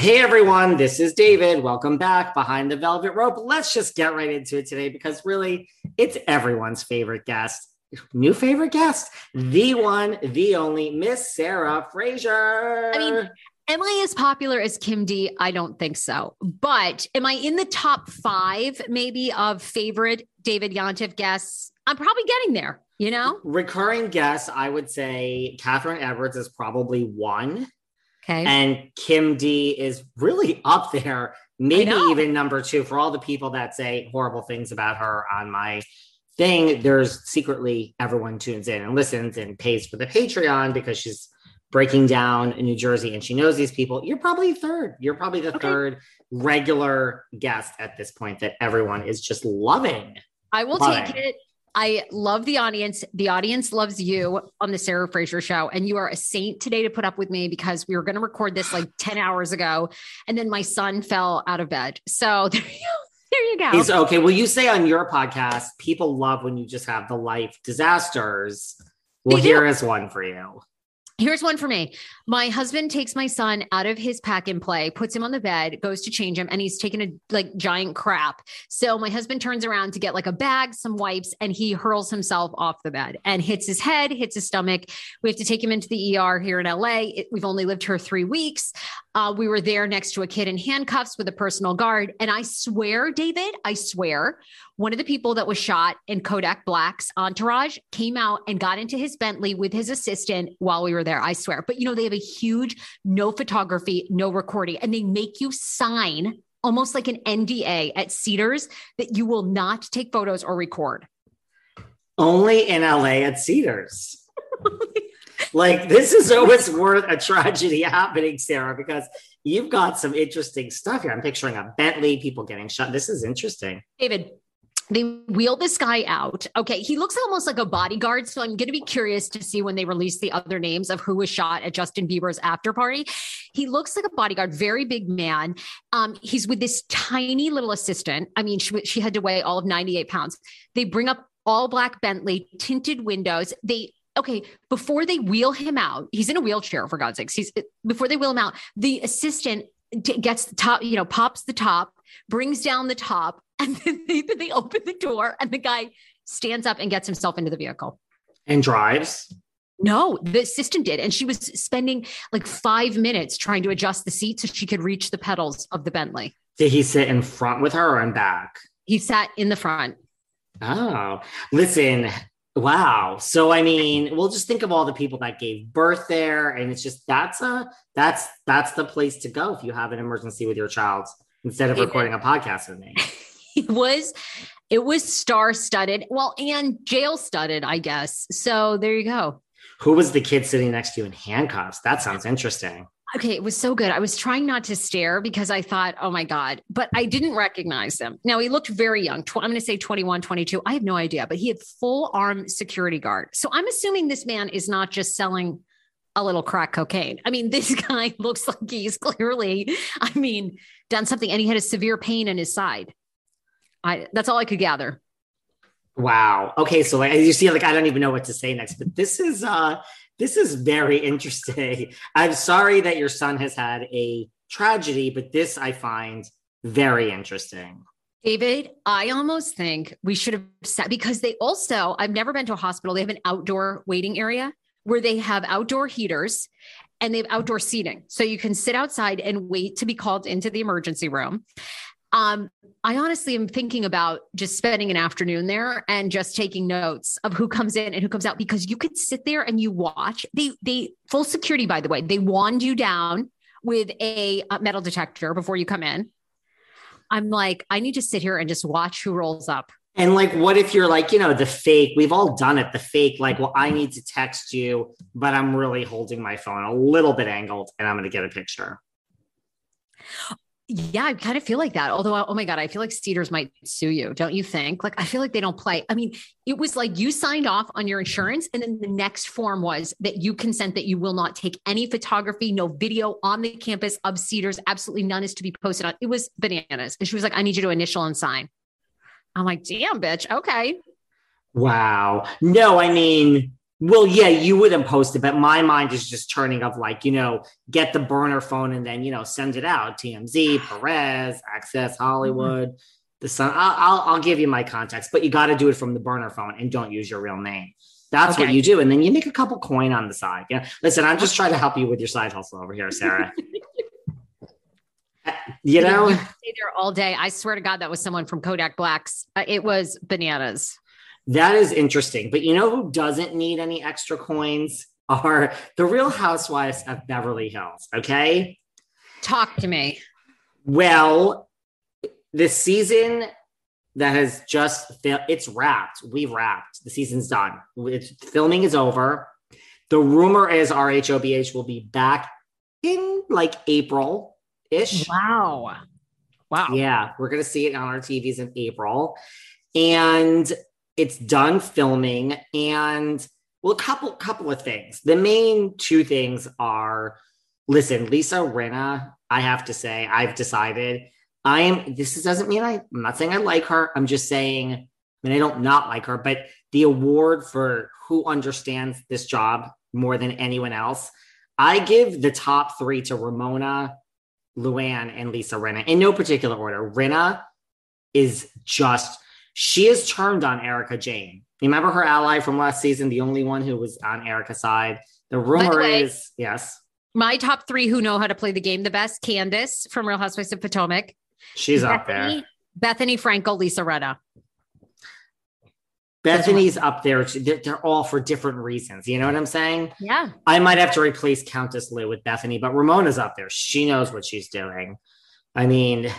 Hey everyone, this is David. Welcome back behind the velvet rope. Let's just get right into it today because really it's everyone's favorite guest. New favorite guest, the one, the only Miss Sarah Fraser. I mean, am I as popular as Kim D? I don't think so. But am I in the top five, maybe, of favorite David Yontef guests? I'm probably getting there, you know? recurring guests, I would say Catherine Edwards is probably one, Okay. and Kim D is really up there, maybe even number two for all the people that say horrible things about her on my thing. There's secretly everyone tunes in and listens and pays for the Patreon because she's breaking down in New Jersey and she knows these people. You're probably third. You're probably the Okay. third regular guest at this point that everyone is just loving. I will Why? take it. I love the audience. The audience loves you on the Sarah Fraser show. And you are a saint today to put up with me because we were going to record this like 10 hours ago. And then my son fell out of bed. So there you go. There you go. Is okay. Well, you say on your podcast, people love when you just have the life disasters. Well, here is one for you. Here's one for me. My husband takes my son out of his pack and play, puts him on the bed, goes to change him, and he's taking a like giant crap. So my husband turns around to get like a bag, some wipes, and he hurls himself off the bed and hits his head, hits his stomach. We have to take him into the ER here in LA. It- we've only lived here three weeks. Uh, we were there next to a kid in handcuffs with a personal guard. And I swear, David, I swear, one of the people that was shot in Kodak Black's entourage came out and got into his Bentley with his assistant while we were there. I swear. But you know, they have a huge no photography, no recording, and they make you sign almost like an NDA at Cedars that you will not take photos or record. Only in LA at Cedars. like this is always worth a tragedy happening, Sarah, because you've got some interesting stuff here. I'm picturing a Bentley, people getting shot. This is interesting. David, they wheel this guy out. Okay, he looks almost like a bodyguard. So I'm going to be curious to see when they release the other names of who was shot at Justin Bieber's after party. He looks like a bodyguard, very big man. Um, he's with this tiny little assistant. I mean, she, she had to weigh all of 98 pounds. They bring up all black Bentley, tinted windows. They okay before they wheel him out. He's in a wheelchair for God's sakes. He's before they wheel him out. The assistant gets the top, you know, pops the top, brings down the top, and then they, they open the door, and the guy stands up and gets himself into the vehicle. And drives. No, the assistant did. And she was spending like five minutes trying to adjust the seat so she could reach the pedals of the Bentley. Did he sit in front with her or in back? He sat in the front. Oh, listen. Wow. So I mean, we'll just think of all the people that gave birth there, and it's just that's a that's that's the place to go if you have an emergency with your child instead of It- recording a podcast with me. It was it was star studded. Well, and jail studded, I guess. So there you go. Who was the kid sitting next to you in handcuffs? That sounds interesting. Okay, it was so good. I was trying not to stare because I thought, oh my God, but I didn't recognize him. Now he looked very young. I'm going to say 21, 22. I have no idea, but he had full arm security guard. So I'm assuming this man is not just selling a little crack cocaine. I mean, this guy looks like he's clearly, I mean, done something and he had a severe pain in his side. I that's all I could gather. Wow. Okay, so like as you see, like I don't even know what to say next, but this is uh this is very interesting. I'm sorry that your son has had a tragedy, but this I find very interesting. David, I almost think we should have sat because they also, I've never been to a hospital. They have an outdoor waiting area where they have outdoor heaters and they have outdoor seating. So you can sit outside and wait to be called into the emergency room. Um, I honestly am thinking about just spending an afternoon there and just taking notes of who comes in and who comes out because you could sit there and you watch. They they full security, by the way. They wand you down with a, uh metal detector before you come in. I'm like, I need to sit here and just watch who rolls up. And like, what if you're like, you know, the fake? We've all done it. The fake, like, well, I need to text you, but I'm really holding my phone a little bit angled, and I'm going to get a picture. Yeah, I kind of feel like that. Although, oh my God, I feel like Cedars might sue you. Don't you think? Like, I feel like they don't play. I mean, it was like you signed off on your insurance, and then the next form was that you consent that you will not take any photography, no video on the campus of Cedars. Absolutely none is to be posted on. It was bananas. And she was like, I need you to initial and sign. I'm like, damn, bitch. Okay. Wow. No, I mean, well, yeah, you wouldn't post it, but my mind is just turning of like, you know, get the burner phone and then, you know, send it out. TMZ, Perez, Access Hollywood, the Sun. I'll, I'll, I'll give you my contacts, but you got to do it from the burner phone and don't use your real name. That's what you do. And then you make a couple coin on the side. Yeah. Listen, I'm just trying to help you with your side hustle over here, Sarah. you know, stay there all day. I swear to God, that was someone from Kodak Blacks. Uh, it was bananas. That is interesting. But you know who doesn't need any extra coins are the real housewives of Beverly Hills. Okay. Talk to me. Well, the season that has just it's wrapped. We've wrapped. The season's done. It's, filming is over. The rumor is RHOBH will be back in like April ish. Wow. Wow. Yeah, we're gonna see it on our TVs in April, and it's done filming. And well, a couple couple of things. The main two things are: listen, Lisa Rinna. I have to say, I've decided I am. This doesn't mean I, I'm not saying I like her. I'm just saying, I mean, I don't not like her, but the award for who understands this job more than anyone else. I give the top three to Ramona, Luann and Lisa Rinna in no particular order. Rinna is just she is turned on Erika Jayne. Remember her ally from last season, the only one who was on Erika's side. The rumor way- is yes, My top three who know how to play the game the best Candace from Real Housewives of Potomac. she's up there. Bethenny, Bethenny Frankel, Lisa Retta. Bethenny's up there. They're, they're all for different reasons. You know what I'm saying? Yeah. I might have to replace Countess Lou with Bethenny, but Ramona's up there. She knows what she's doing. I mean,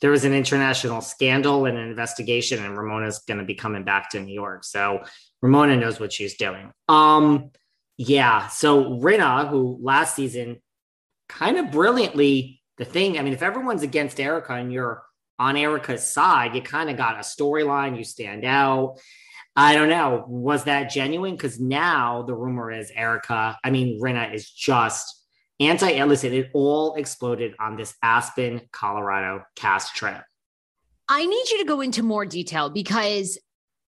there was an international scandal and an investigation, and Ramona's going to be coming back to New York. So Ramona knows what she's doing. Um, yeah. So Rinna, who last season kind of brilliantly, the thing, I mean, if everyone's against Erika and you're on Erika's side, you kind of got a storyline, you stand out. I don't know. Was that genuine? Because now the rumor is Erika, I mean, Rinna is just anti listen, it all exploded on this Aspen, Colorado cast trip. I need you to go into more detail because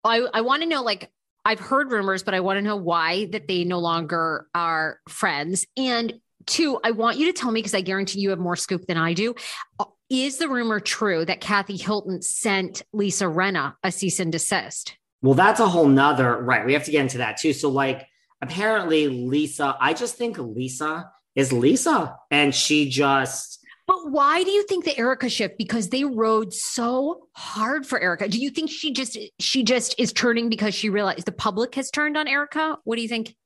I, I want to know like I've heard rumors, but I want to know why that they no longer are friends. And two, I want you to tell me because I guarantee you have more scoop than I do. Uh, Is the rumor true that Kathy Hilton sent Lisa Rinna a cease and desist? Well, that's a whole nother, right? We have to get into that too. So, like, apparently Lisa, I just think Lisa is Lisa and she just But why do you think the Erika shift? Because they rode so hard for Erika. Do you think she just she just is turning because she realized the public has turned on Erika? What do you think?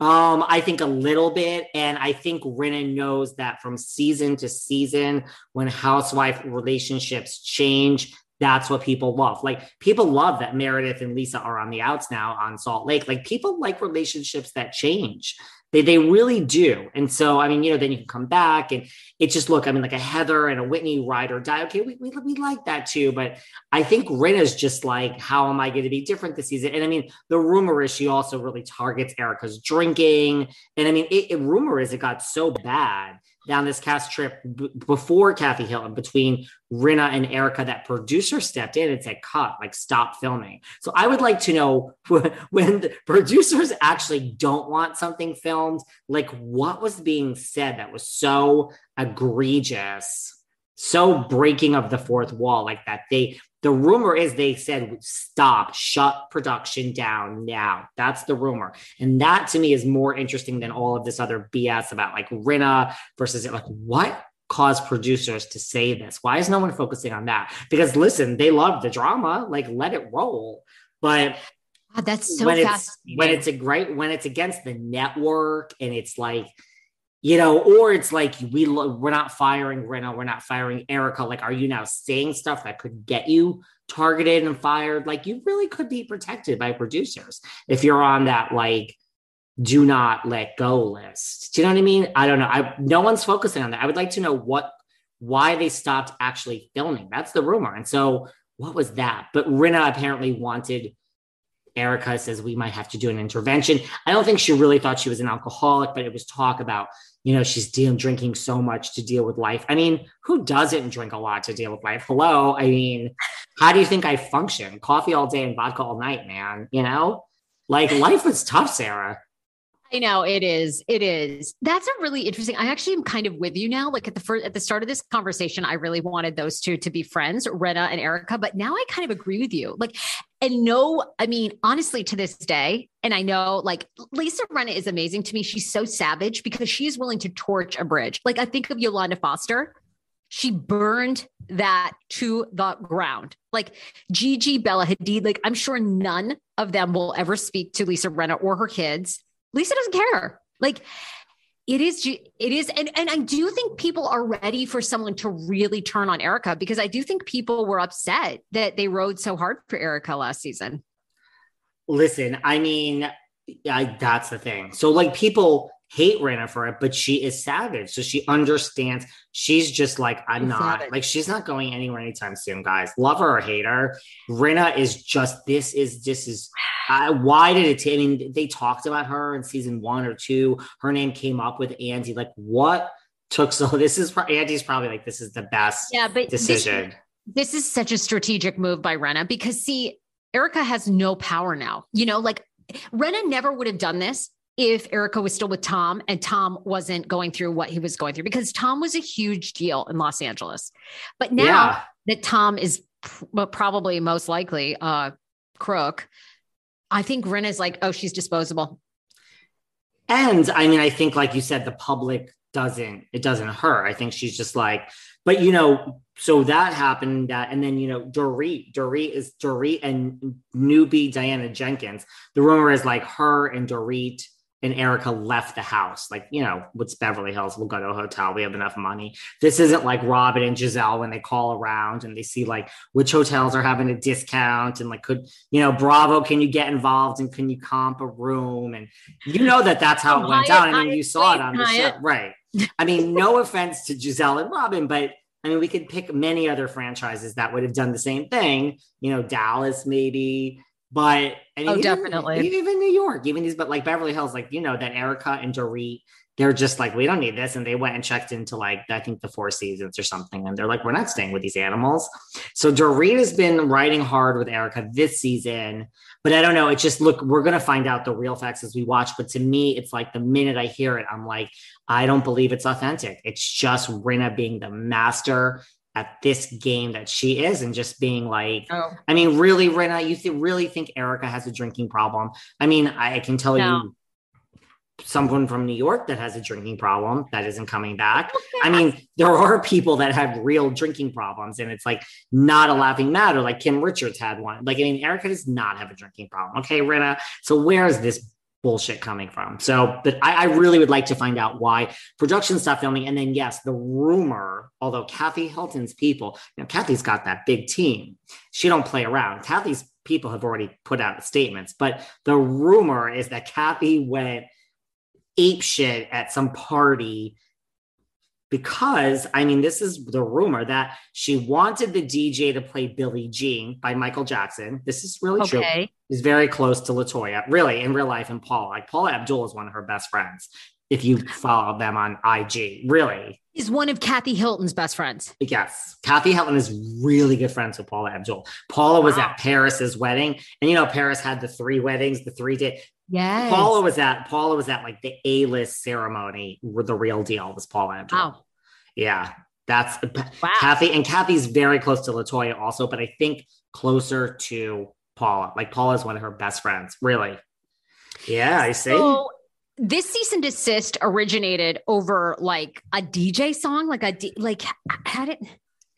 Um, I think a little bit, and I think Rinna knows that from season to season, when housewife relationships change, that's what people love. Like people love that Meredith and Lisa are on the outs now on Salt Lake. Like people like relationships that change. They they really do. And so I mean, you know, then you can come back and it just look. I mean, like a Heather and a Whitney ride or die. Okay, we we, we like that too. But I think Rinna's just like, how am I going to be different this season? And I mean, the rumor is she also really targets Erika's drinking. And I mean, it, it rumor is it got so bad down this cast trip b- before Kathy Hilton between Rinna and Erika that producer stepped in and said, cut, like stop filming. So I would like to know when the producers actually don't want something filmed, like what was being said that was so egregious so breaking of the fourth wall like that they the rumor is they said stop shut production down now. That's the rumor. And that to me is more interesting than all of this other bs about like Rinna versus it. like what caused producers to say this? Why is no one focusing on that? Because listen they love the drama. Like let it roll. But God, that's so when it's when it's a great when it's against the network and it's like you know, or it's like we we're not firing Rinna, we're not firing Erika. Like, are you now saying stuff that could get you targeted and fired? Like, you really could be protected by producers if you're on that like do not let go list. Do you know what I mean? I don't know. I no one's focusing on that. I would like to know what why they stopped actually filming. That's the rumor. And so what was that? But Rinna apparently wanted Erika says we might have to do an intervention. I don't think she really thought she was an alcoholic, but it was talk about, you know, she's dealing drinking so much to deal with life. I mean, who doesn't drink a lot to deal with life? Hello. I mean, how do you think I function? Coffee all day and vodka all night, man. You know, like life was tough, Sarah. I know it is. It is. That's a really interesting. I actually am kind of with you now. Like at the first, at the start of this conversation, I really wanted those two to be friends, Rinna and Erika. But now I kind of agree with you. Like, and no, I mean, honestly, to this day, and I know like Lisa Rinna is amazing to me. She's so savage because she is willing to torch a bridge. Like I think of Yolanda Foster. She burned that to the ground. Like Gigi, Bella Hadid, like I'm sure none of them will ever speak to Lisa Rinna or her kids Lisa doesn't care. Like it is, it is, and, and I do think people are ready for someone to really turn on Erika because I do think people were upset that they rode so hard for Erika last season. Listen, I mean, I, that's the thing. So like people hate Rinna for it, but she is savage. So she understands. She's just like, I'm she's not savage. like, she's not going anywhere anytime soon, guys. Love her or hate her. Rinna is just, this is, this is, uh, why did it, t- I mean, they talked about her in season one or two. Her name came up with Andy. Like, what took so, this is, Andy's probably like, this is the best yeah, but decision. This, this is such a strategic move by Rinna because see, Erika has no power now. You know, like Rinna never would have done this if Erika was still with Tom and Tom wasn't going through what he was going through because Tom was a huge deal in Los Angeles. But now yeah. that Tom is pr- probably most likely uh crook, I think Ren is like, oh, she's disposable. And I mean, I think, like you said, the public doesn't, it doesn't hurt. I think she's just like, but you know, so that happened that, and then, you know, Dorit, Dorit is Dorit and newbie Diana Jenkins. The rumor is like her and Dorit and Erika left the house. Like, you know, what's Beverly Hills? We'll go to a hotel. We have enough money. This isn't like Robin and Gizelle when they call around and they see like which hotels are having a discount and like, could, you know, Bravo, can you get involved and can you comp a room? And you know that that's how it went down. I mean, you saw it on the show. Right. I mean, no offense to Gizelle and Robin, but I mean, we could pick many other franchises that would have done the same thing. You know, Dallas, maybe, but I mean, oh, even, definitely. Even New York, even these, but like Beverly Hills, like you know that Erika and Dorit, they're just like we don't need this, and they went and checked into like I think the Four Seasons or something, and they're like we're not staying with these animals. So Dorit has been riding hard with Erika this season, but I don't know. It just look we're gonna find out the real facts as we watch. But to me, it's like the minute I hear it, I'm like I don't believe it's authentic. It's just Rinna being the master at this game that she is and just being like oh. i mean really rinna you th- really think erika has a drinking problem i mean i, I can tell no. you someone from New York that has a drinking problem that isn't coming back. I mean, there are people that have real drinking problems, and it's like not a laughing matter. Like Kim Richards had one. Like, I mean, Erika does not have a drinking problem. Okay, rinna So where is this bullshit coming from? So, but I, I really would like to find out why production stopped filming. And then, yes, the rumor, although Kathy Hilton's people, you know, Kathy's got that big team. She don't play around. Kathy's people have already put out statements, but the rumor is that Kathy went ape shit at some party because I mean, this is the rumor that she wanted the DJ to play Billie Jean by Michael Jackson. This is really Okay. true. Is very close to Latoya, really in real life. And Paula, like Paula Abdul is one of her best friends. If you follow them on IG, really, Is one of Kathy Hilton's best friends. Yes, Kathy Hilton is really good friends with Paula Abdul. Paula was at Paris's wedding, and you know Paris had the three weddings, the three day. Yes. Paula was at Paula was at like the A list ceremony. Where the real deal was Paula Abdul. Wow. Yeah, that's Wow. Kathy, and Kathy's very close to Latoya also, but I think closer to Paula. Like Paula is one of her best friends. Really. Yeah, I see. So this cease and desist originated over like a DJ song, like a like had it.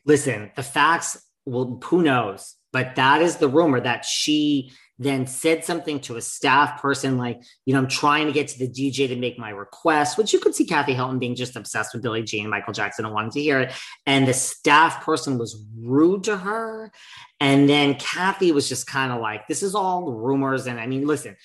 Listen, the facts, well, who knows? But that is the rumor that she then said something to a staff person, like, you know, I'm trying to get to the DJ to make my request, which you could see Kathy Hilton being just obsessed with Billie Jean, Michael Jackson, and wanting to hear it. And the staff person was rude to her. And then Kathy was just kind of like, this is all rumors. And I mean, listen,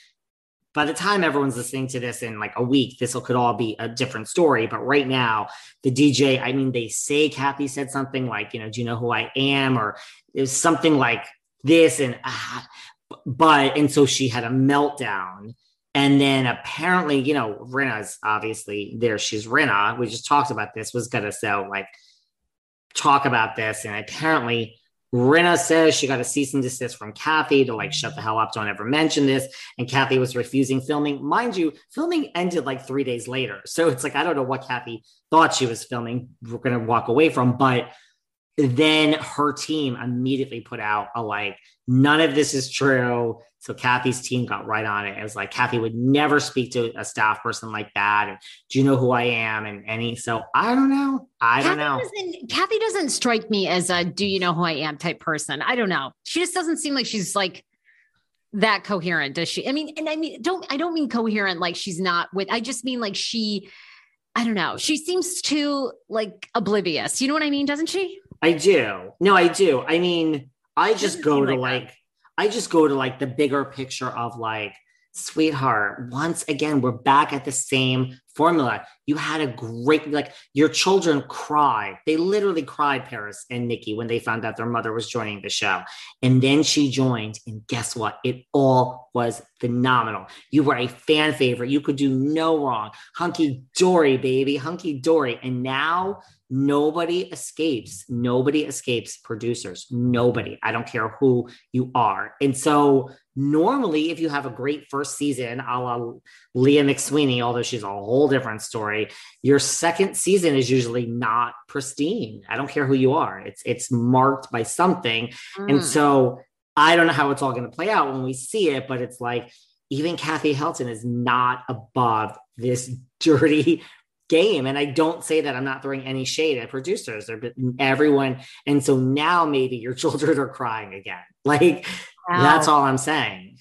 by the time everyone's listening to this in like a week, this could all be a different story. But right now, the DJ, I mean, they say Kathy said something like, you know, do you know who I am? Or there's something like this. And, ah, but, and so she had a meltdown. And then apparently, you know, Rinna's obviously there. She's Rinna. We just talked about this, was going to so like talk about this. And apparently, Rinna says she got a cease and desist from Kathy to like shut the hell up, don't ever mention this. And Kathy was refusing filming. Mind you, filming ended like three days later. So it's like, I don't know what Kathy thought she was filming, we're going to walk away from. But then her team immediately put out a like, none of this is true. So Kathy's team got right on it. It was like Kathy would never speak to a staff person like that. And do you know who I am? And any so I don't know. I don't know. Doesn't, Kathy doesn't strike me as a "Do you know who I am?" type person. I don't know. She just doesn't seem like she's like that coherent, does she? I mean, and I mean, don't I don't mean coherent like she's not with. I just mean like she. I don't know. She seems too like oblivious. You know what I mean? Doesn't she? I do. No, I do. I mean, I just go to like like, I just go to like the bigger picture of like, sweetheart, once again, we're back at the same formula. You had a great, like, your children cried. They literally cried, Paris and Nicky, when they found out their mother was joining the show. And then she joined. And guess what? It all was phenomenal. You were a fan favorite. You could do no wrong. Hunky dory, baby, hunky dory. And now, Nobody escapes. Nobody escapes producers. Nobody. I don't care who you are. And so, normally, if you have a great first season, a la Leah McSweeney, although she's a whole different story, your second season is usually not pristine. I don't care who you are. It's it's marked by something. And Mm. so, I don't know how it's all going to play out when we see it, but it's like even Kathy Hilton is not above this dirty game. And I don't say that I'm not throwing any shade at producers or everyone. And so now maybe your children are crying again. Like that's all I'm saying.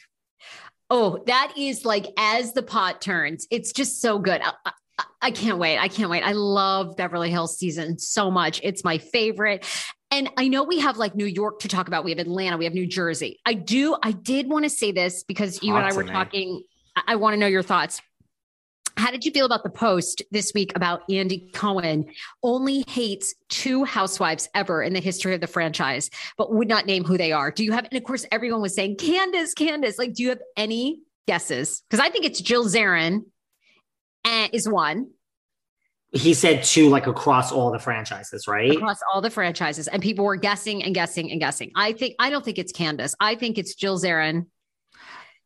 Oh, that is like as the pot turns, it's just so good. I, I, I can't wait. I can't wait. I love Beverly Hills season so much. It's my favorite. And I know we have like New York to talk about. We have Atlanta, we have New Jersey. I do, I did want to say this because you and I were me. talking. I, I want to know your thoughts. How did you feel about the post this week about Andy Cohen only hates two housewives ever in the history of the franchise, but would not name who they are? Do you have, and of course, everyone was saying, Candace, Candace, like, do you have any guesses? Because I think it's Jill Zarin and is one He said two like across all the franchises, right? across all the franchises, and people were guessing and guessing and guessing. I think, I don't think it's Candace. I think it's Jill Zarin.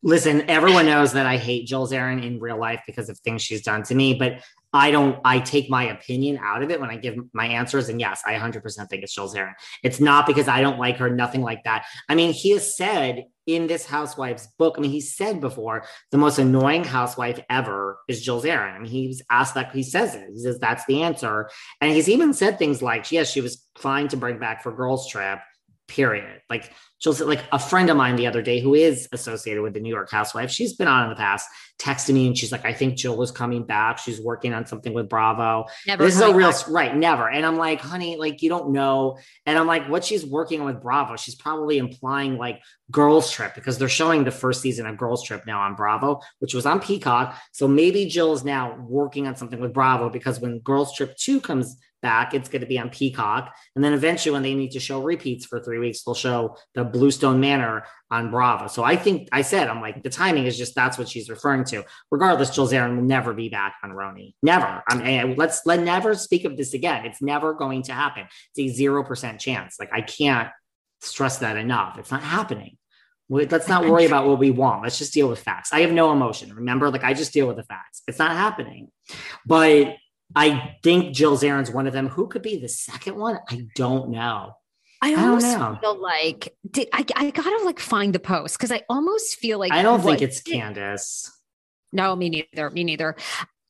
Listen, everyone knows that I hate Jill Zarin in real life because of things she's done to me, but I don't, I take my opinion out of it when I give my answers. And yes, I 100% think it's Jill Zarin. It's not because I don't like her, nothing like that. I mean, he has said in this housewife's book, I mean, he said before the most annoying housewife ever is Jill Zarin. I mean, he was asked that, he says it, he says that's the answer. And he's even said things like, yes, she was fine to bring back for girls' trip period. Like Jill said, like a friend of mine the other day who is associated with the New York housewife, she's been on in the past, texted me and she's like, I think Jill is coming back. She's working on something with Bravo. Never this is a real back. right, never. And I'm like, honey, like you don't know. And I'm like, what she's working on with Bravo, she's probably implying like Girls Trip because they're showing the first season of Girls Trip now on Bravo, which was on Peacock. So maybe Jill is now working on something with Bravo because when Girls Trip 2 comes back, it's going to be on Peacock. And then eventually, when they need to show repeats for three weeks, they'll show the Bluestone Manor on Bravo. So I think I said, I'm like, the timing is just that's what she's referring to. Regardless, Jill Zarin will never be back on RHONY. Never. I mean, let's let never speak of this again. It's never going to happen. It's a zero percent chance. Like I can't stress that enough. It's not happening. Let's not worry about what we want. Let's just deal with facts. I have no emotion. Remember, like I just deal with the facts. It's not happening. But I think Jill Zarin's one of them. Who could be the second one? I don't know. I don't almost know. feel like did I, I gotta like find the post because I almost feel like I don't think it's Candace. No, me neither. Me neither.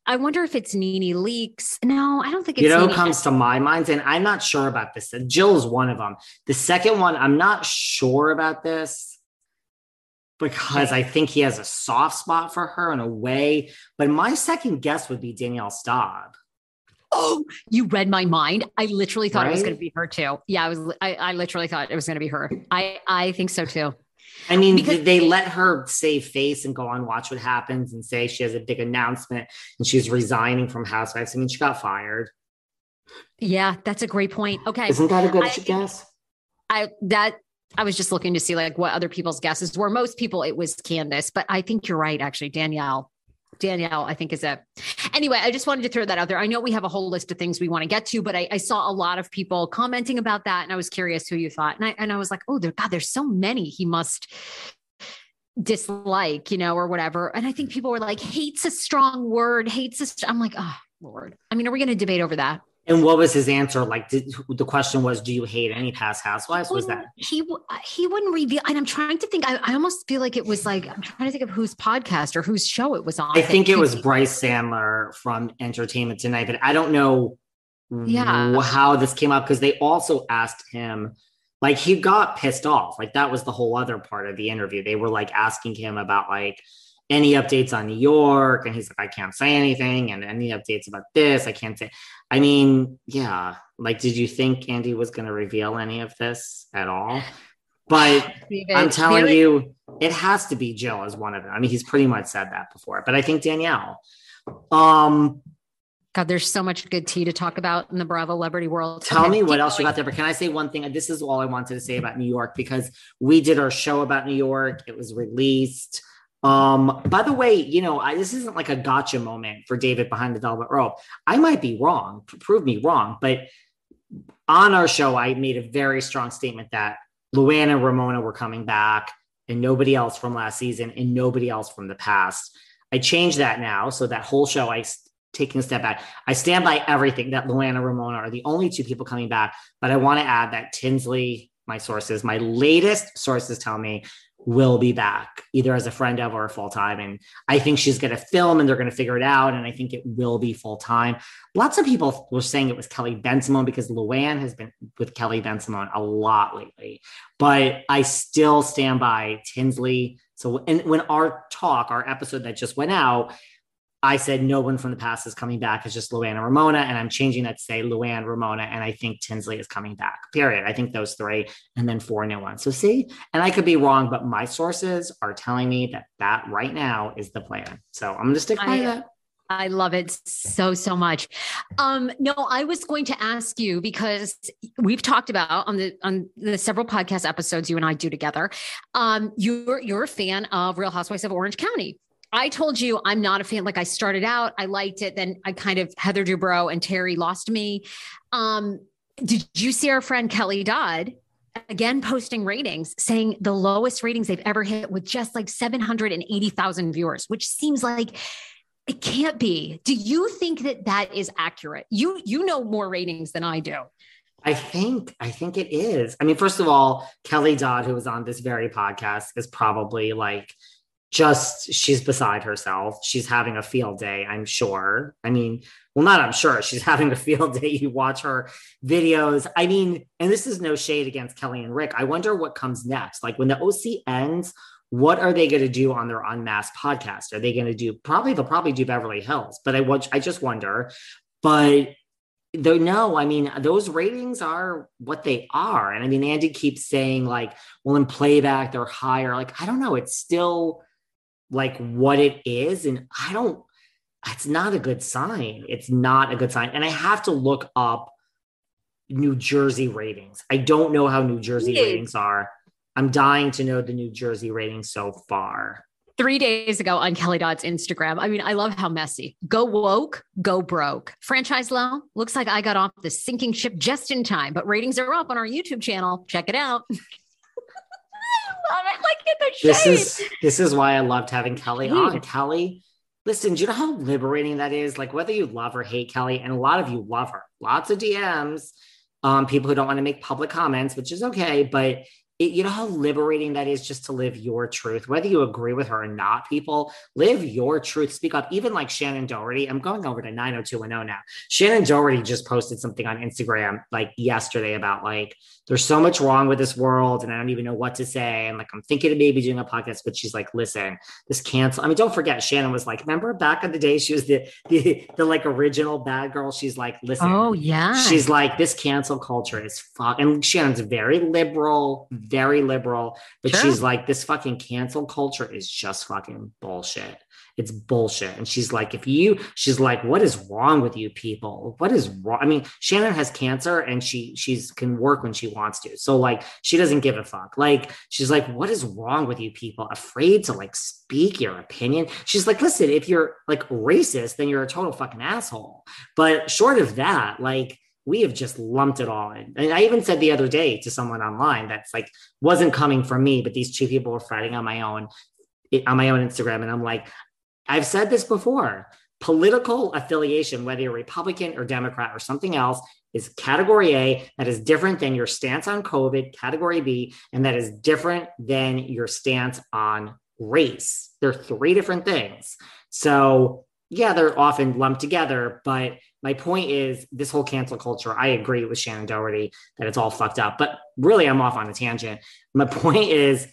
I wonder if it's Nene Leakes. No, I don't think it's You know, Nene. comes to my mind, and I'm not sure about this. Jill is one of them. The second one, I'm not sure about this because I think he has a soft spot for her in a way. But my second guess would be Danielle Staub. Oh, you read my mind. I literally thought it was going to be her too. Yeah, I was. I, I literally thought it was going to be her. I I think so too. I mean, Because- they let her save face and go on Watch What Happens and say she has a big announcement and she's resigning from Housewives. I mean, she got fired. Yeah, that's a great point. Okay, Isn't that a good I- guess? I that I was just looking to see like what other people's guesses were. Most people it was Candace, but I think you're right. Actually, Danielle. Danielle, I think is it. Anyway, I just wanted to throw that out there. I know we have a whole list of things we want to get to, but I, I saw a lot of people commenting about that, and I was curious who you thought. And I and I was like, oh, there, God, there's so many he must dislike, you know, or whatever. And I think people were like, hates a strong word. Hates a. St-. I'm like, oh Lord. I mean, are we going to debate over that? And what was his answer? Like, did, the question was, do you hate any past housewives? Was that? he he wouldn't reveal and i'm trying to think I, I almost feel like it was like i'm trying to think of whose podcast or whose show it was on I think it was Brice Sander from Entertainment Tonight, but I don't know Yeah. how this came up because they also asked him, like, he got pissed off. Like, that was the whole other part of the interview. They were like asking him about like any updates on New York, and he's like, I can't say anything, and any updates about this, I can't say. I mean, yeah, like, did you think Andy was going to reveal any of this at all? But David, I'm telling you, it has to be Jill as one of them. I mean, he's pretty much said that before, but I think Danielle. Um, god there's so much good tea to talk about in the bravo celebrity world tell me what else you got there. But can I say one thing? This is all I wanted to say about New York because we did our show about New York. It was released. Um, by the way, you know, I, this isn't like a gotcha moment for David behind the velvet rope. I might be wrong, prove me wrong, but on our show, I made a very strong statement that Luann and Ramona were coming back and nobody else from last season and nobody else from the past. I changed that now. So that whole show, I taking a step back. I stand by everything that Luann and Ramona are the only two people coming back. But I want to add that Tinsley, my sources, my latest sources tell me will be back either as a friend of or full time. And I think she's going to film and they're going to figure it out. And I think it will be full time. Lots of people were saying it was Kelly Ben because Luann has been with Kelly Ben a lot lately. But I still stand by Tinsley. So, and when our talk, our episode that just went out, I said no one from the past is coming back. It's just Luann and Ramona. And I'm changing that to say Luann, Ramona, and I think Tinsley is coming back. Period. I think those three, and then four new ones. So see, and I could be wrong, but my sources are telling me that that right now is the plan. So I'm going to stick by I- that. I love it so so much. Um, no, I was going to ask you because we've talked about on the on the several podcast episodes you and I do together. Um, you're you're a fan of Real Housewives of Orange County. I told you I'm not a fan. Like I started out, I liked it, then I kind of Heather Dubrow and Terry lost me. Um, did you see our friend Kelly Dodd? again posting ratings saying the lowest ratings they've ever hit with just like 780,000 viewers, which seems like it can't be. Do you think that that is accurate? You you know more ratings than I do. I think I think it is. I mean, first of all, Kelly Dodd, who was on this very podcast, is probably like just she's beside herself. She's having a field day, I'm sure. I mean, well, not I'm sure. She's having a field day. You watch her videos. I mean, and this is no shade against Kelly and Rick. I wonder what comes next. Like when the OC ends, what are they going to do on their unmasked podcast? Are they going to do probably they'll probably do Beverly Hills, but I watch I just wonder. But though no, I mean those ratings are what they are. And I mean Andy keeps saying like, well, in playback they're higher. Like, I don't know, it's still like what it is. And I don't, it's not a good sign. It's not a good sign. And I have to look up New Jersey ratings. I don't know how New Jersey ratings are. I'm dying to know the New Jersey ratings so far. Three days ago on Kelly Dodd's Instagram. I mean, I love how messy. Go woke, go broke. Franchise low. Looks like I got off the sinking ship just in time, but ratings are up on our YouTube channel. Check it out. love it. Like in the shade. This is this is why I loved having Kelly on. Kelly, listen, do you know how liberating that is? Like whether you love or hate Kelly, and a lot of you love her. Lots of DMs, um, people who don't want to make public comments, which is okay, but it, you know how liberating that is just to live your truth, whether you agree with her or not. People live your truth, speak up. Even like Shannen Doherty, I'm going over to 90210 now. Shannen Doherty just posted something on Instagram like yesterday about like there's so much wrong with this world and I don't even know what to say. And like I'm thinking of maybe doing a podcast, but she's like, listen, this cancel. I mean, don't forget, Shannen was like, remember back in the day, she was the the the like original bad girl. She's like, listen, oh yeah, she's like this cancel culture is fuck. And Shannen's very liberal mm-hmm. Very liberal, but sure. she's like, this fucking cancel culture is just fucking bullshit. It's bullshit. And she's like, if you, she's like, what is wrong with you people? What is wrong? I mean, Shannen has cancer and she, she's can work when she wants to. So like, she doesn't give a fuck. Like, she's like, what is wrong with you people? Afraid to like speak your opinion. She's like, listen, if you're like racist, then you're a total fucking asshole. But short of that, like, we have just lumped it all in. And I even said the other day to someone online that's like wasn't coming from me, but these two people were fighting on my own on my own Instagram. And I'm like, I've said this before. Political affiliation, whether you're Republican or Democrat or something else, is category A that is different than your stance on COVID, category B, and that is different than your stance on race. They're three different things. So, yeah, they're often lumped together, but my point is this whole cancel culture. I agree with Shannen Doherty that it's all fucked up, but really I'm off on a tangent. My point is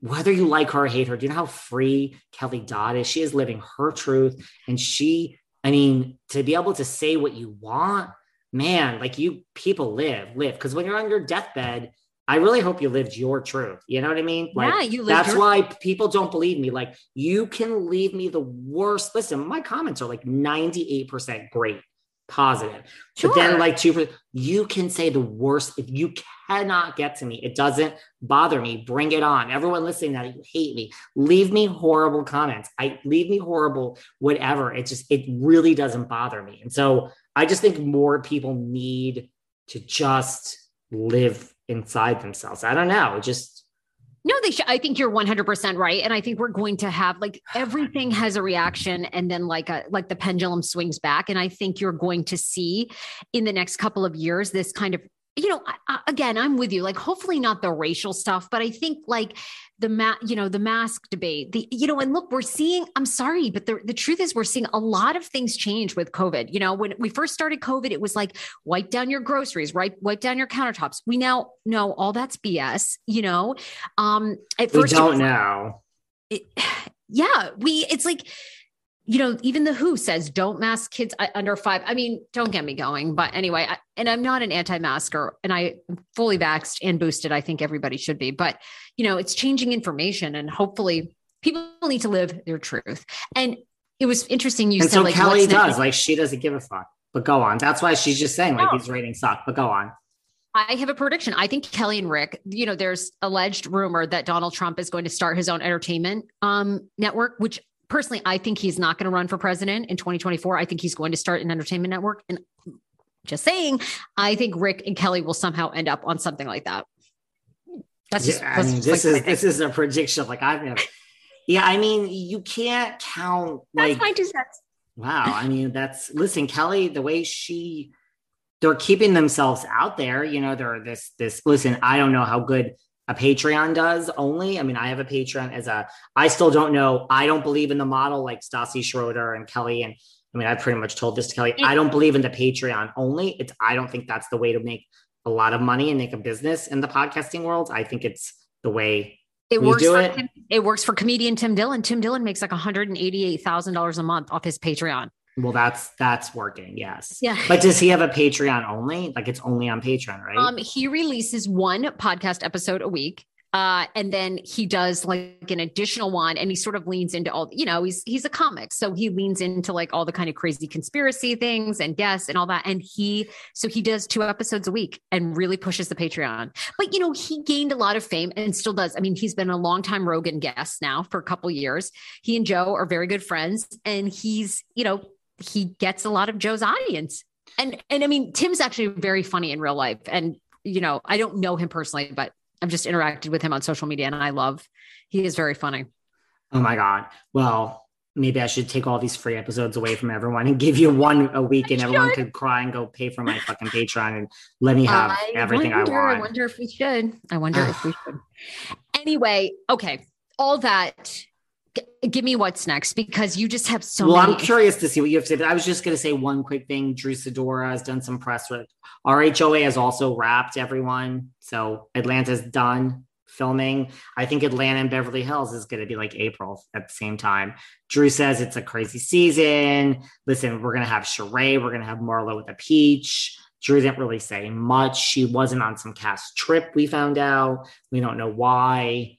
whether you like her or hate her, do you know how free Kelly Dodd is? She is living her truth. And she, I mean, to be able to say what you want, man, like you people live, live. Because when you're on your deathbed, I really hope you lived your truth. You know what I mean? Like, yeah, you. That's your- why people don't believe me. Like, you can leave me the worst. Listen, my comments are like 98% great positive. Sure. But then, like, two, you can say the worst. If you cannot get to me, it doesn't bother me. Bring it on. Everyone listening that you hate me, leave me horrible comments. I leave me horrible, whatever. It just, it really doesn't bother me. And so I just think more people need to just live inside themselves. I don't know. Just, no, they should. I think you're 100% right. And I think we're going to have like everything has a reaction and then like a, like the pendulum swings back. And I think you're going to see in the next couple of years, this kind of you know, I, again, I'm with you. Like, hopefully not the racial stuff, but I think like the ma- you know, the mask debate. The you know, and look, we're seeing. I'm sorry, but the the truth is, we're seeing a lot of things change with COVID. You know, when we first started COVID, it was like wipe down your groceries, right? Wipe down your countertops. We now know all that's BS. You know, um, at first we don't know. It, yeah, we. It's like you know, even the WHO says don't mask kids under five. I mean, don't get me going. But anyway, I, and I'm not an anti-masker and I am fully vaxxed and boosted. I think everybody should be. But, you know, it's changing information and hopefully people need to live their truth. And it was interesting. You and said so like, Kelly does, like she doesn't give a fuck. But go on. That's why she's just saying like no. these ratings suck. But go on. I have a prediction. I think Kelly and Rick, you know, there's alleged rumor that Donald Trump is going to start his own entertainment um, network, which personally, I think he's not going to run for president in 2024. I think he's going to start an entertainment network. And just saying, I think Rick and Kelly will somehow end up on something like that. That's just, yeah, I mean, just this like is this is a prediction. Like I've never. Yeah, I mean, you can't count like. that's my two cents. Wow, I mean, that's listen, Kelly. The way she, they're keeping themselves out there. You know, they're this this. Listen, I don't know how good a Patreon does. Only, I mean, I have a Patreon as a. I still don't know. I don't believe in the model like Stassi Schroeder and Kelly and. I mean, I pretty much told this to Kelly. I don't believe in the Patreon only. It's. I don't think that's the way to make a lot of money and make a business in the podcasting world. I think it's the way It works. do For, it. Tim- it works for comedian Tim Dillon. Tim Dillon makes like one hundred and eighty-eight thousand dollars a month off his Patreon. Well, that's that's working. Yes. Yeah. But does he have a Patreon only? Like it's only on Patreon, right? Um, he releases one podcast episode a week. Uh, and then he does like an additional one and he sort of leans into all, you know, he's he's a comic. So he leans into like all the kind of crazy conspiracy things and guests and all that. And he so he does two episodes a week and really pushes the Patreon. But you know, he gained a lot of fame and still does. I mean, he's been a long longtime Rogan guest now for a couple years. He and Joe are very good friends, and he's, you know, he gets a lot of Joe's audience. And and I mean, Tim's actually very funny in real life. And you know, I don't know him personally, but I've just interacted with him on social media and I love he is very funny. oh my god. Well, maybe I should take all these free episodes away from everyone and give you one a week, and everyone could cry and go pay for my fucking Patreon and let me have everything wonder, I want. I wonder if we should. I wonder if we should. Anyway, okay. All that g- give me what's next because you just have so well, many I'm curious to see what you have to say. But I was just going to say one quick thing. Drew Sidora has done some press. With, RHOA has also wrapped everyone. So Atlanta's done filming. I think Atlanta and Beverly Hills is going to be like April at the same time. Drew says it's a crazy season. Listen, we're going to have Sheree. We're going to have Marlo with a peach. Drew didn't really say much. She wasn't on some cast trip, we found out. We don't know why.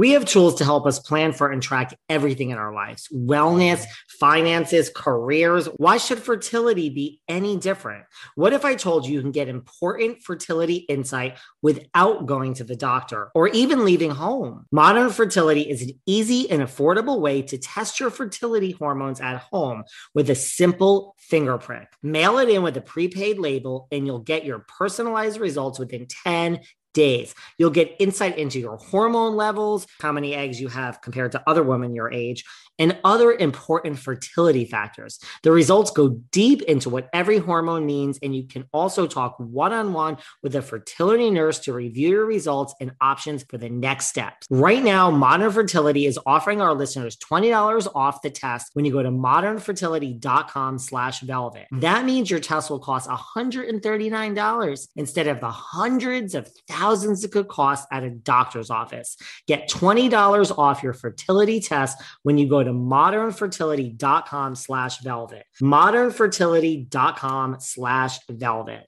We have tools to help us plan for and track everything in our lives wellness, finances, careers. Why should fertility be any different? What if I told you you can get important fertility insight without going to the doctor or even leaving home? Modern Fertility is an easy and affordable way to test your fertility hormones at home with a simple finger prick. Mail it in with a prepaid label, and you'll get your personalized results within 10 days. You'll get insight into your hormone levels, how many eggs you have compared to other women your age, and other important fertility factors. The results go deep into what every hormone means, and you can also talk one on one with a fertility nurse to review your results and options for the next steps. Right now, Modern Fertility is offering our listeners $20 off the test when you go to modernfertility.com slash velvet. That means your test will cost $139 instead of the hundreds of thousands it could cost at a doctor's office. Get $20 off your fertility test when you go to modernfertility.com slash velvet. Modernfertility.com slash velvet.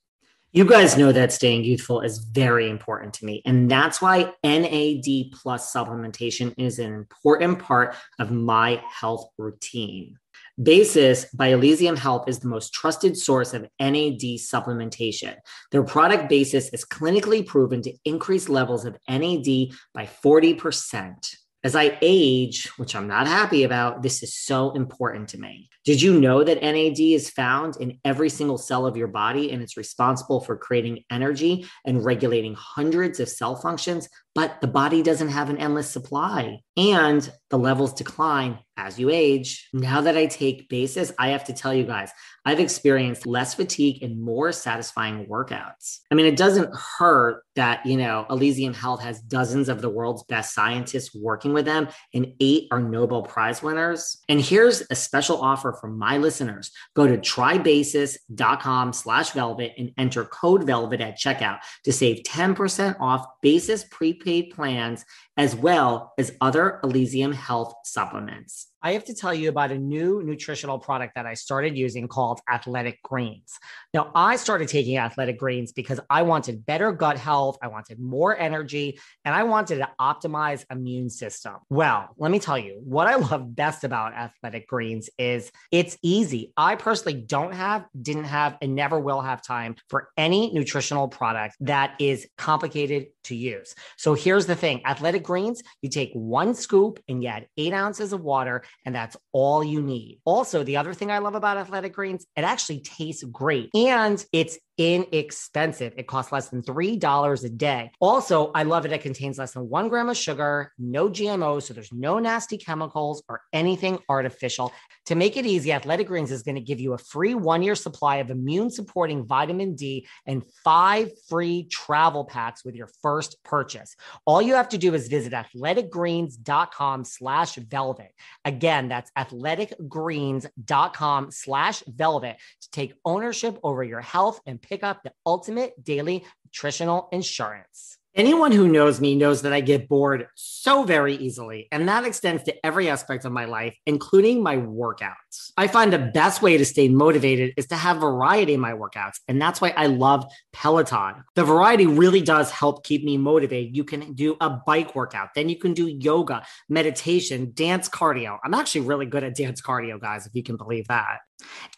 You guys know that staying youthful is very important to me. And that's why NAD plus supplementation is an important part of my health routine. Basis by Elysium Health is the most trusted source of NAD supplementation. Their product Basis is clinically proven to increase levels of NAD by 40%. As I age, which I'm not happy about, this is so important to me. Did you know that NAD is found in every single cell of your body and it's responsible for creating energy and regulating hundreds of cell functions? But the body doesn't have an endless supply and the levels decline as you age. Now that I take basis, I have to tell you guys, I've experienced less fatigue and more satisfying workouts. I mean, it doesn't hurt that, you know, Elysium Health has dozens of the world's best scientists working with them, and eight are Nobel Prize winners. And here's a special offer for my listeners. Go to trybasis.com slash velvet and enter code velvet at checkout to save 10% off basis prepaid plans as well as other Elysium Health supplements. I have to tell you about a new nutritional product that I started using called Athletic Greens. Now, I started taking Athletic Greens because I wanted better gut health, I wanted more energy, and I wanted to optimize immune system. Well, let me tell you, what I love best about Athletic Greens is it's easy. I personally don't have, didn't have, and never will have time for any nutritional product that is complicated to use. So here's the thing Athletic Greens, you take one scoop and you add eight ounces of water and that's all you need. Also, the other thing I love about Athletic Greens, it actually tastes great and it's inexpensive. It costs less than $3 a day. Also, I love it. It contains less than one gram of sugar, no GMOs, so there's no nasty chemicals or anything artificial. To make it easy, Athletic Greens is going to give you a free one year supply of immune supporting vitamin D and five free travel packs with your first purchase. All you have to do is visit athleticgreens.com slash velvet. Again, that's athleticgreens.com slash velvet to take ownership over your health and pick up the ultimate daily nutritional insurance. Anyone who knows me knows that I get bored so very easily, and that extends to every aspect of my life, including my workouts. I find the best way to stay motivated is to have variety in my workouts, and that's why I love Peloton. The variety really does help keep me motivated. You can do a bike workout, then you can do yoga, meditation, dance cardio. I'm actually really good at dance cardio, guys, if you can believe that.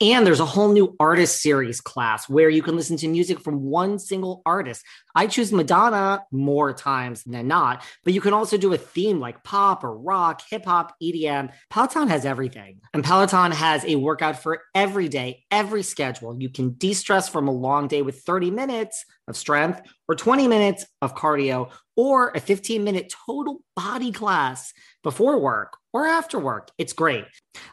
And there's a whole new artist series class where you can listen to music from one single artist. I choose Madonna more times than not, but you can also do a theme like pop or rock, hip hop, EDM. Peloton has everything. And Peloton has a workout for every day, every schedule. You can de stress from a long day with 30 minutes of strength or 20 minutes of cardio or a 15 minute total body class before work or after work. It's great.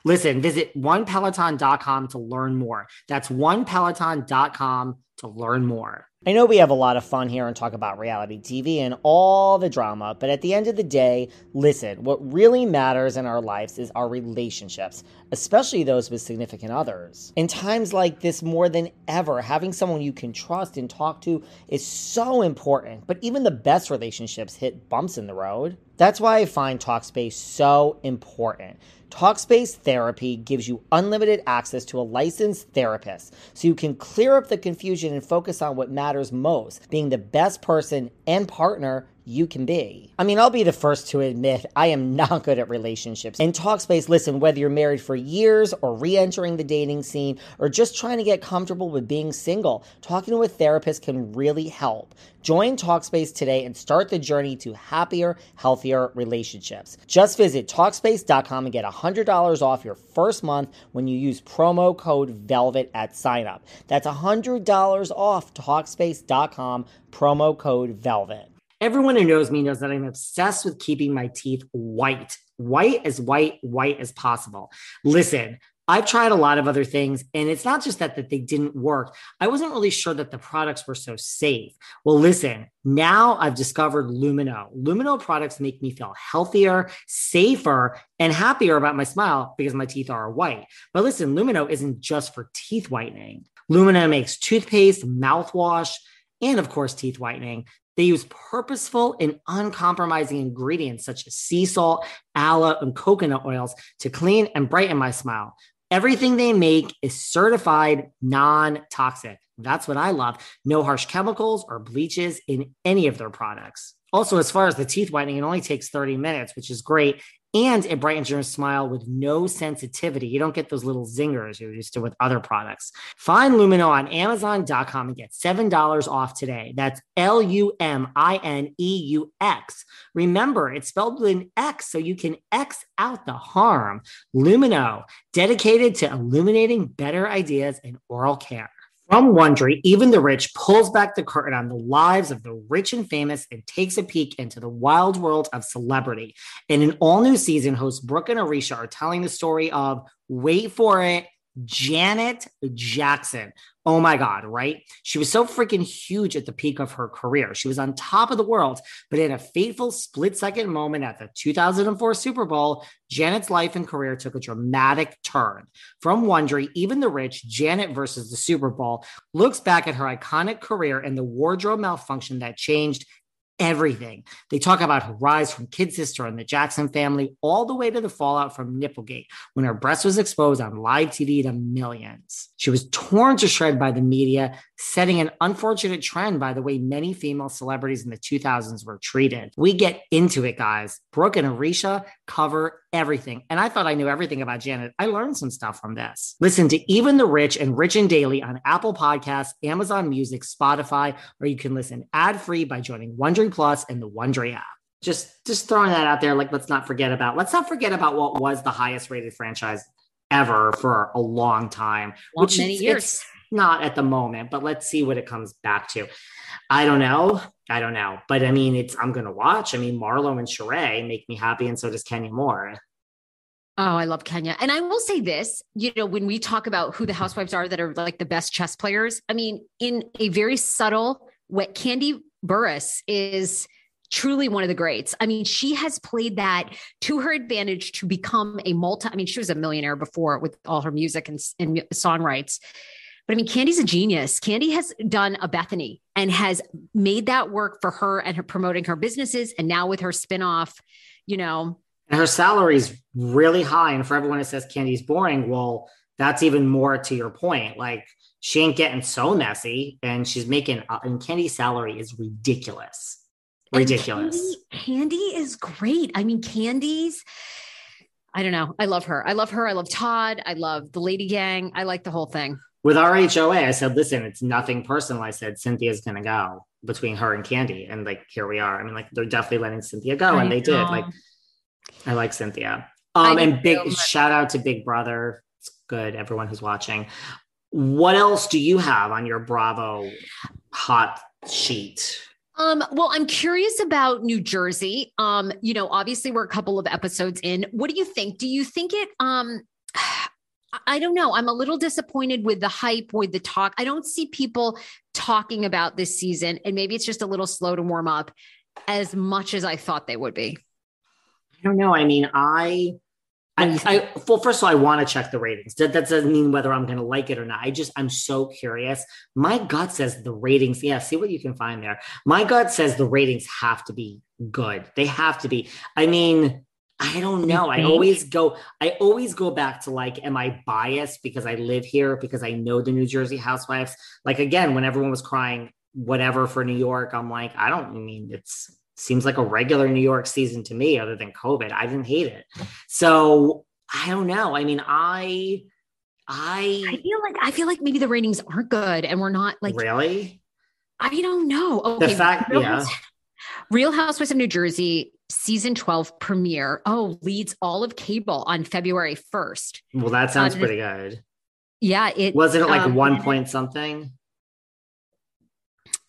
Listen, visit onepeloton.com to learn more. That's onepeloton.com to learn more. I know we have a lot of fun here and talk about reality TV and all the drama, but at the end of the day, listen, what really matters in our lives is our relationships, especially those with significant others. In times like this, more than ever, having someone you can trust and talk to is so important, but even the best relationships hit bumps in the road. That's why I find Talkspace so important. Talkspace Therapy gives you unlimited access to a licensed therapist so you can clear up the confusion and focus on what matters most being the best person and partner you can be. I mean, I'll be the first to admit I am not good at relationships. In Talkspace, listen, whether you're married for years or re entering the dating scene or just trying to get comfortable with being single, talking to a therapist can really help. Join Talkspace today and start the journey to happier, healthier relationships. Just visit Talkspace.com and get $100 off your first month when you use promo code VELVET at signup. That's $100 off Talkspace.com, promo code VELVET. Everyone who knows me knows that I'm obsessed with keeping my teeth white, white as white, white as possible. Listen, I've tried a lot of other things, and it's not just that, that they didn't work. I wasn't really sure that the products were so safe. Well, listen, now I've discovered Lumineux. Lumineux products make me feel healthier, safer, and happier about my smile because my teeth are white. But listen, Lumineux isn't just for teeth whitening. Lumineux makes toothpaste, mouthwash, and of course, teeth whitening. They use purposeful and uncompromising ingredients such as sea salt, aloe, and coconut oils to clean and brighten my smile. Everything they make is certified non toxic. That's what I love. No harsh chemicals or bleaches in any of their products. Also, as far as the teeth whitening, it only takes 30 minutes, which is great and it brightens your smile with no sensitivity. You don't get those little zingers you're used to with other products. Find Lumineux on Amazon.com and get $7 off today. That's L U M I N E U X. Remember, it's spelled with an X so you can X out the harm. Lumineux, dedicated to illuminating better ideas in oral care. From Wondery, even the rich pulls back the curtain on the lives of the rich and famous and takes a peek into the wild world of celebrity. In an all new season, hosts Brooke and Aricia are telling the story of, wait for it, Janet Jackson. Oh my God, right? She was so freaking huge at the peak of her career. She was on top of the world, but in a fateful split second moment at the 2004 Super Bowl, Janet's life and career took a dramatic turn. From Wondery, even the rich, Janet versus the Super Bowl looks back at her iconic career and the wardrobe malfunction that changed everything. They talk about her rise from kid sister and the Jackson family all the way to the fallout from Nipplegate when her breast was exposed on live TV to millions. She was torn to shred by the media, setting an unfortunate trend by the way many female celebrities in the 2000s were treated. We get into it, guys. Brooke and Aricia cover everything. And I thought I knew everything about Janet. I learned some stuff from this. Listen to Even the Rich and Rich and Daily on Apple Podcasts, Amazon Music, Spotify, or you can listen ad free by joining Plus and the Wondery app. Just, just throwing that out there. Like, let's not forget about. Let's not forget about what was the highest rated franchise ever for a long time, Well, which many is- years. it's not at the moment. But let's see what it comes back to. I don't know. I don't know. But I mean, it's I'm gonna watch. I mean, Marlo and Sheree make me happy, and so does Kenya Moore. Oh, I love Kenya. And I will say this, you know, when we talk about who the housewives are that are like the best chess players, I mean, in a very subtle way, Kandi Burruss is truly one of the greats. I mean, she has played that to her advantage to become a multi, I mean, she was a millionaire before with all her music and, and songwrites. But I mean, Kandi's a genius. Kandi has done a Bethenny and has made that work for her and her promoting her businesses. And now with her spinoff, you know, And her salary is really high. And for everyone who says Kandi's boring, well, that's even more to your point. Like she ain't getting so messy, and she's making. Uh, and Kandi's salary is ridiculous, ridiculous. Kandi, Kandi is great. I mean, Kandi's. I don't know. I love her. I love her. I love Todd. I love the Lady Gang. I like the whole thing. With RHOA, I said, listen, it's nothing personal. I said Cynthia's gonna go between her and Kandi, and like here we are. I mean, like they're definitely letting Cynthia go, I and they did. Like I like Cynthia. Um, do and big shout out to Big Brother. It's good, everyone who's watching. What else do you have on your Bravo hot sheet? Um, well, I'm curious about New Jersey. Um, you know, obviously we're a couple of episodes in. What do you think? Do you think it um I don't know. I'm a little disappointed with the hype, with the talk. I don't see people talking about this season, and maybe it's just a little slow to warm up as much as I thought they would be. I don't know. I mean, I, I, I well, first of all, I want to check the ratings. That, that doesn't mean whether I'm going to like it or not. I just, I'm so curious. My gut says the ratings. Yeah, see what you can find there. My gut says the ratings have to be good. They have to be. I mean, I don't know. I always go, I always go back to like, am I biased because I live here, because I know the New Jersey housewives? Like, again, when everyone was crying, whatever for New York, I'm like, I don't I mean it's seems like a regular New York season to me, other than COVID. I didn't hate it. So I don't know. I mean, I, I, I feel like, I feel like maybe the ratings aren't good and we're not like, really? I don't know. Okay. The fact, Real, yeah. Real Housewives of New Jersey season 12 premiere. Oh, leads all of cable on February 1st. Well, that sounds Uh, pretty good. Yeah. It Wasn't it like um, one point something?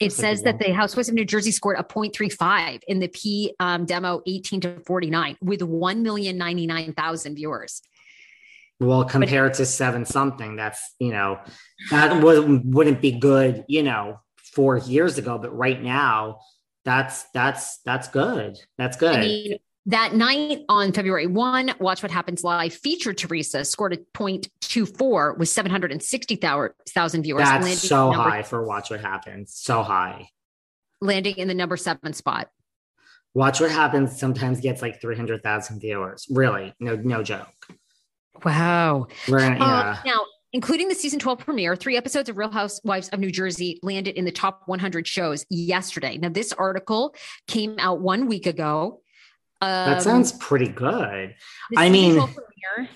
It says that the Housewives of New Jersey scored a 0.35 in the P um, demo 18 to 49 with 1,099,000 viewers. Well, compared to seven something, that's you know, that was wouldn't be good, you know, four years ago, but right now, that's that's that's good. That's good. I mean, that night on February 1, Watch What Happens Live featured Teresa scored a 0.24 with 760,000 viewers. that's landing so number- high for Watch What Happens. So high. Landing in the number seven spot. Watch What Happens sometimes gets like 300,000 viewers. Really? No, no joke. Wow. We're gonna, Uh, yeah. now, including the season 12 premiere, three episodes of Real Housewives of New Jersey landed in the top 100 shows yesterday. Now, this article came out one week ago. That Um, sounds pretty good. I mean, 12 premiere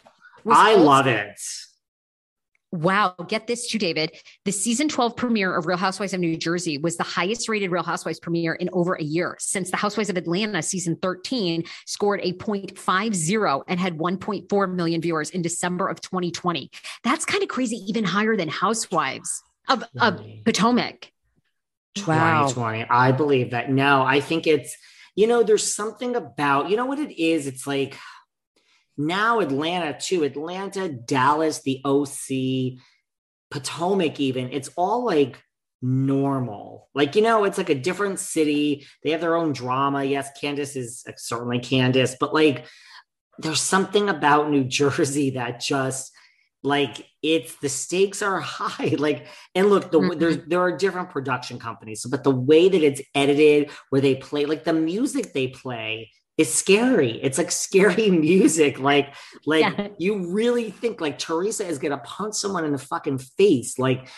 was I love it. Wow. Get this too, David. The season 12 premiere of Real Housewives of New Jersey was the highest rated Real Housewives premiere in over a year since the Housewives of Atlanta season 13 scored a 0.50 and had 1.4 million viewers in December of 2020. That's kind of crazy, even higher than Housewives of, of Potomac. 2020. I believe that. No, I think it's, you know, there's something about, you know what it is? It's like now Atlanta too, Atlanta, Dallas, the OC, Potomac, even. It's all like normal. Like, you know, it's like a different city. They have their own drama. Yes, Candiace is uh, certainly Candiace, but like there's something about New Jersey that just like it's the stakes are high like and look the Mhm. there's there are different production companies but the way that it's edited where they play like the music they play is scary. It's like scary music. Like like Yeah. you really think like teresa is gonna punch someone in the fucking face like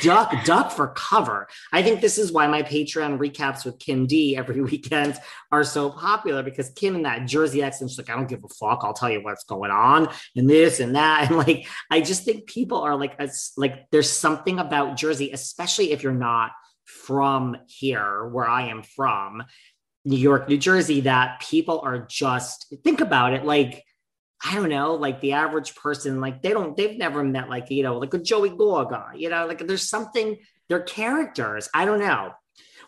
duck duck for cover. I think this is why my patreon recaps with kim d every weekend are so popular because kim in that jersey accent she's like i don't give a fuck. I'll tell you what's going on and this and that. And like i just think people are like it's like there's something about jersey especially if you're not from here where i am from new york new jersey that people are just think about it like I don't know, like the average person, like they don't, they've never met like, you know, like a Joey Gorga, you know, like there's something, they're characters. I don't know.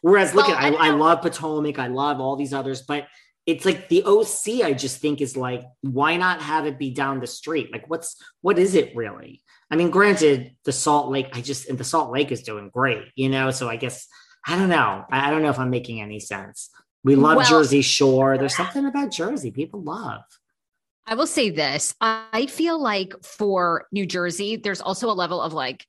Whereas, look Well, at, I I, I love Potomac, I love all these others, but it's like the OC, I just think is like, why not have it be down the street? Like, what's, what is it really? I mean, granted, the Salt Lake, I just, and the Salt Lake is doing great, you know, so I guess, I don't know. I, I don't know if I'm making any sense. We love Well- Jersey Shore. There's something about Jersey people love. I will say this. I feel like for New Jersey, there's also a level of like,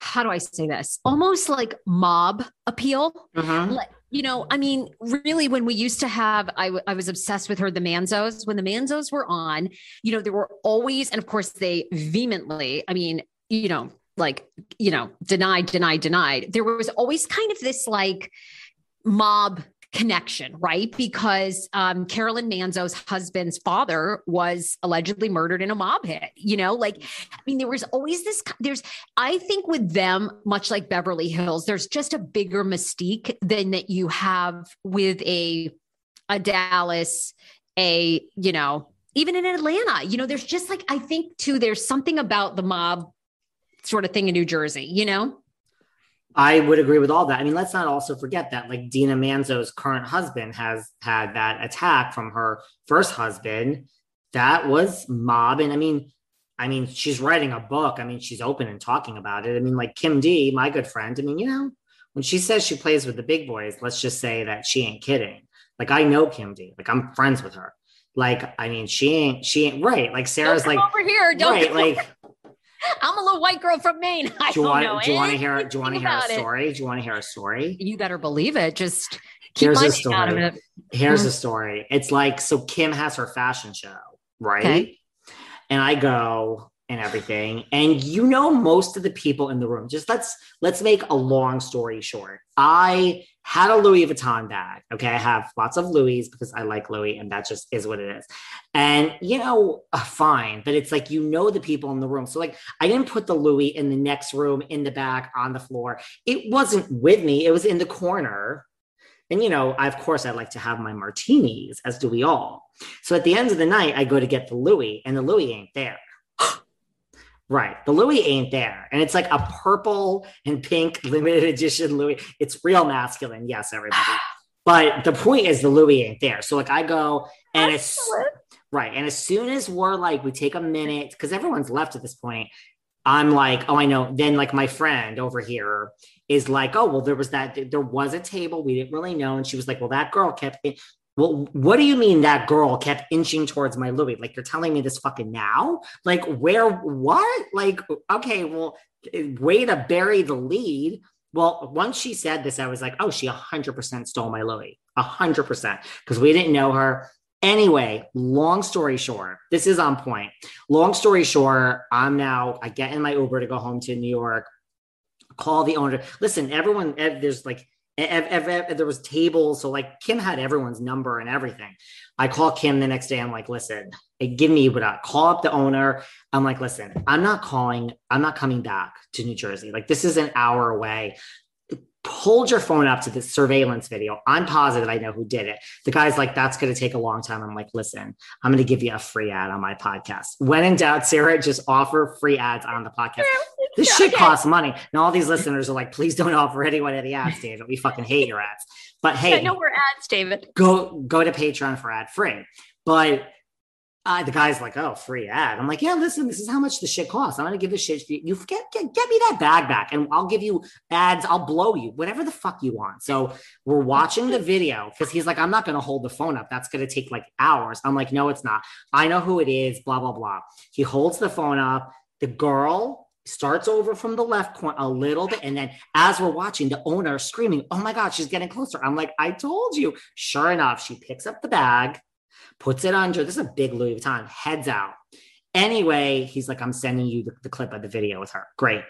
how do I say this? Almost like mob appeal. Mhm. Like, you know, I mean, really, when we used to have, I, w- I was obsessed with her, the Manzos. When the Manzos were on, you know, there were always, and of course, they vehemently, I mean, you know, like, you know, denied, denied, denied. There was always kind of this like mob connection, right? Because um, Carolyn Manzo's husband's father was allegedly murdered in a mob hit. You know, like I mean, there was always this. There's, I think, with them, much like Beverly Hills, there's just a bigger mystique than that you have with a a Dallas, a you know, even in Atlanta. You know, there's just like I think too. There's something about the mob sort of thing in New Jersey. You know. I would agree with all that. I mean, let's not also forget that like Dina Manzo's current husband has had that attack from her first husband. That was mob. And I mean, I mean, she's writing a book. I mean, she's open and talking about it. I mean, like Kim D, my good friend. I mean, you know, when she says she plays with the big boys, let's just say that she ain't kidding. Like I know Kim D. Like I'm friends with her. Like I mean, she ain't she ain't right. Like Sarah's like over here. Don't right. Like I'm a little white girl from Maine. I do you want know do you want to hear do you want to hear a about it. story? Do you want to hear a story? You better believe it. Just keep Here's my a name out of story. it. Here's Mm. a story. It's like so Kim has her fashion show, right? Okay. And I go and everything. And you know most of the people in the room. Just let's let's make a long story short. I had a Louis Vuitton bag. Okay. I have lots of Louis because I like Louis and that just is what it is. And you know, uh, fine, but it's like you know the people in the room. So like I didn't put the Louis in the next room in the back on the floor. It wasn't with me. It was in the corner. And you know, I, of course, I like to have my martinis, as do we all. So at the end of the night, I go to get the Louis, and the Louis ain't there. Right, the Louis ain't there, and it's like a purple and pink limited edition Louis. It's real masculine, yes, everybody. But the point is, the Louis ain't there. So like, I go and it's right, and as soon as we're like, we take a minute because everyone's left at this point. I'm like, oh, I know. Then like my friend over here is like, oh, well, there was that, there was a table we didn't really know, and she was like, well, that girl kept. Well, what do you mean that girl kept inching towards my Louis? Like you're telling me this fucking now? Like where? What? Like okay, well, way to bury the lead. Well, once she said this, I was like, oh, she 100% stole my Louis. 100% because we didn't know her. Anyway, long story short, this is on point. Long story short, I'm now, I get in my Uber to go home to New York, call the owner. Listen, everyone, eh, there's like, ev- there was tables. So like Kim had everyone's number and everything. I call Kim the next day. I'm like, listen, give me what I call up the owner. I'm like, listen, I'm not calling, I'm not coming back to New Jersey. Like this is an hour away hold your phone up to the surveillance video. I'm positive I know who did it. The guy's like, that's going to take a long time. I'm like, listen, I'm going to give you a free ad on my podcast. When in doubt, Sarah, just offer free ads on the podcast. This shit costs money. And all these listeners are like, please don't offer anyone any ads, David. We fucking hate your ads. But hey, I know we're ads, David. go go to Patreon for ad free. But uh, the guy's like, oh, free ad. I'm like, yeah, listen, this is how much the shit costs. I'm gonna give this shit. You, you get, get get me that bag back, and I'll give you ads. I'll blow you, whatever the fuck you want. So we're watching the video because he's like, I'm not gonna hold the phone up. That's gonna take like hours. I'm like, no, it's not. I know who it is. Blah blah blah. He holds the phone up. The girl starts over from the left corner a little bit. And then as we're watching, the owner screaming, Oh my God, she's getting closer. I'm like, I told you. Sure enough, she picks up the bag, puts it under. This is a big Louis Vuitton, heads out. Anyway, he's like, I'm sending you the, the clip of the video with her. Great.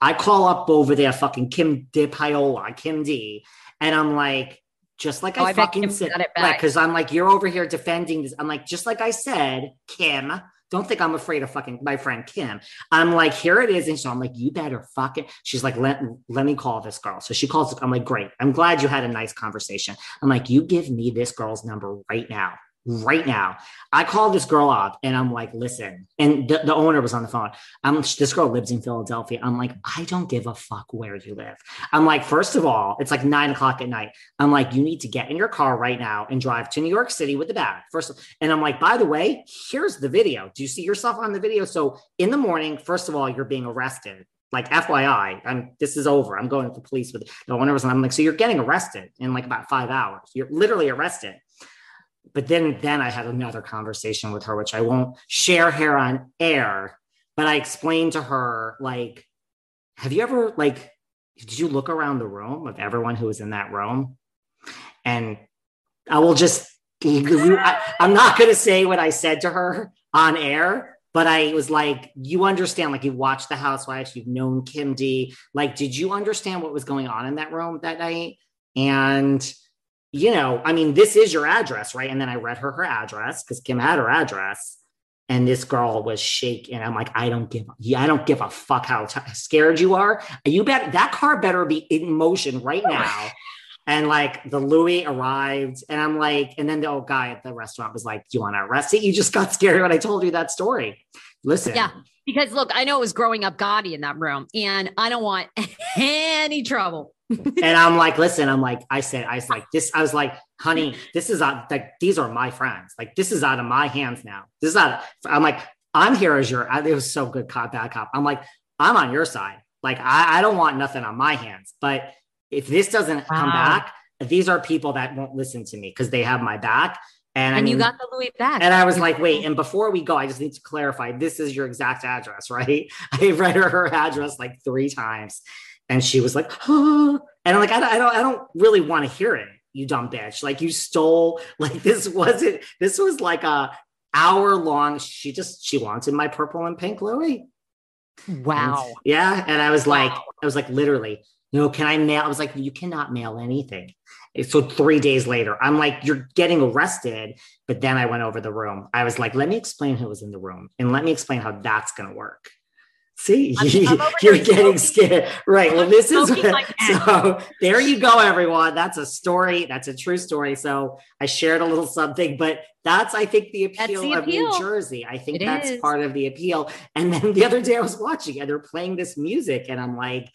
I call up over there, fucking Kim DePaola, Kim D. And I'm like, just like Oh, I, I fucking said, it. Because I'm like, you're over here defending this. I'm like, just like I said, Kim, don't think I'm afraid of fucking my friend Kim. I'm like, here it is. And so I'm like, you better fucking. She's like, let, let me call this girl. So she calls. I'm like, great. I'm glad you had a nice conversation. I'm like, you give me this girl's number right now. Right now. I call this girl up and I'm like, listen. And the, the owner was on the phone. I'm this girl lives in Philadelphia. I'm like, I don't give a fuck where you live. I'm like, first of all, it's like nine o'clock at night. I'm like, you need to get in your car right now and drive to New York City with the bag. First, and I'm like, by the way, here's the video. Do you see yourself on the video? So in the morning, first of all, you're being arrested. Like FYI, I'm this is over. I'm going to the police with the owner was. I'm like, so you're getting arrested in like about five hours. You're literally arrested. But then then I had another conversation with her, which I won't share here on air. But I explained to her, like, have you ever like did you look around the room of everyone who was in that room? And I will just, I, am not going to say what I said to her on air, but I was like, you understand, like, you watched The Housewives, you've known Kim D. Like, did you understand what was going on in that room that night? And, you know, I mean, this is your address, right? And then I read her her address because Kim had her address. And this girl was shaking. I'm like, I don't give, yeah, I don't give a fuck how t- scared you are. You bet that car better be in motion right oh now. And like the Louis arrived, and I'm like, and then the old guy at the restaurant was like, "Do you want to arrest it?" You just got scared when I told you that story. Listen, Yeah. Because look, I know it was growing up Gotti in that room, and I don't want any trouble. And I'm like, listen, I'm like, I said, I was like, this, I was like, honey, this is out, like, these are my friends. Like, this is out of my hands now. This is out. Of, I'm like, I'm here as your. It was so good cop bad cop. I'm like I'm on your side. Like I, I don't want nothing on my hands. But if this doesn't wow. come back, these are people that won't listen to me because they have my back. And, and I mean, you got the Louis back. And I was like, wait, and before we go, I just need to clarify this is your exact address, right? I read her, her address like three times. And she was like, oh. and I'm like, I don't, I don't, I don't really want to hear it, you dumb bitch. Like you stole, like this wasn't, this was like a hour long. She just, she wanted my purple and pink Louis. Wow. And, yeah. And I was wow. like, I was like, literally, you know, can I mail? I was like, you cannot mail anything. So three days later, I'm like, you're getting arrested. But then I went over the room. I was like, let me explain who was in the room and let me explain how that's going to work. See, I'm, I'm you're getting scared. Right. Well, this is so there you go, everyone. That's a story. That's a true story. So I shared a little something, but that's, I think, the appeal the of appeal. New Jersey. I think it that's is. part of the appeal. And then the other day I was watching and they're playing this music, and I'm like,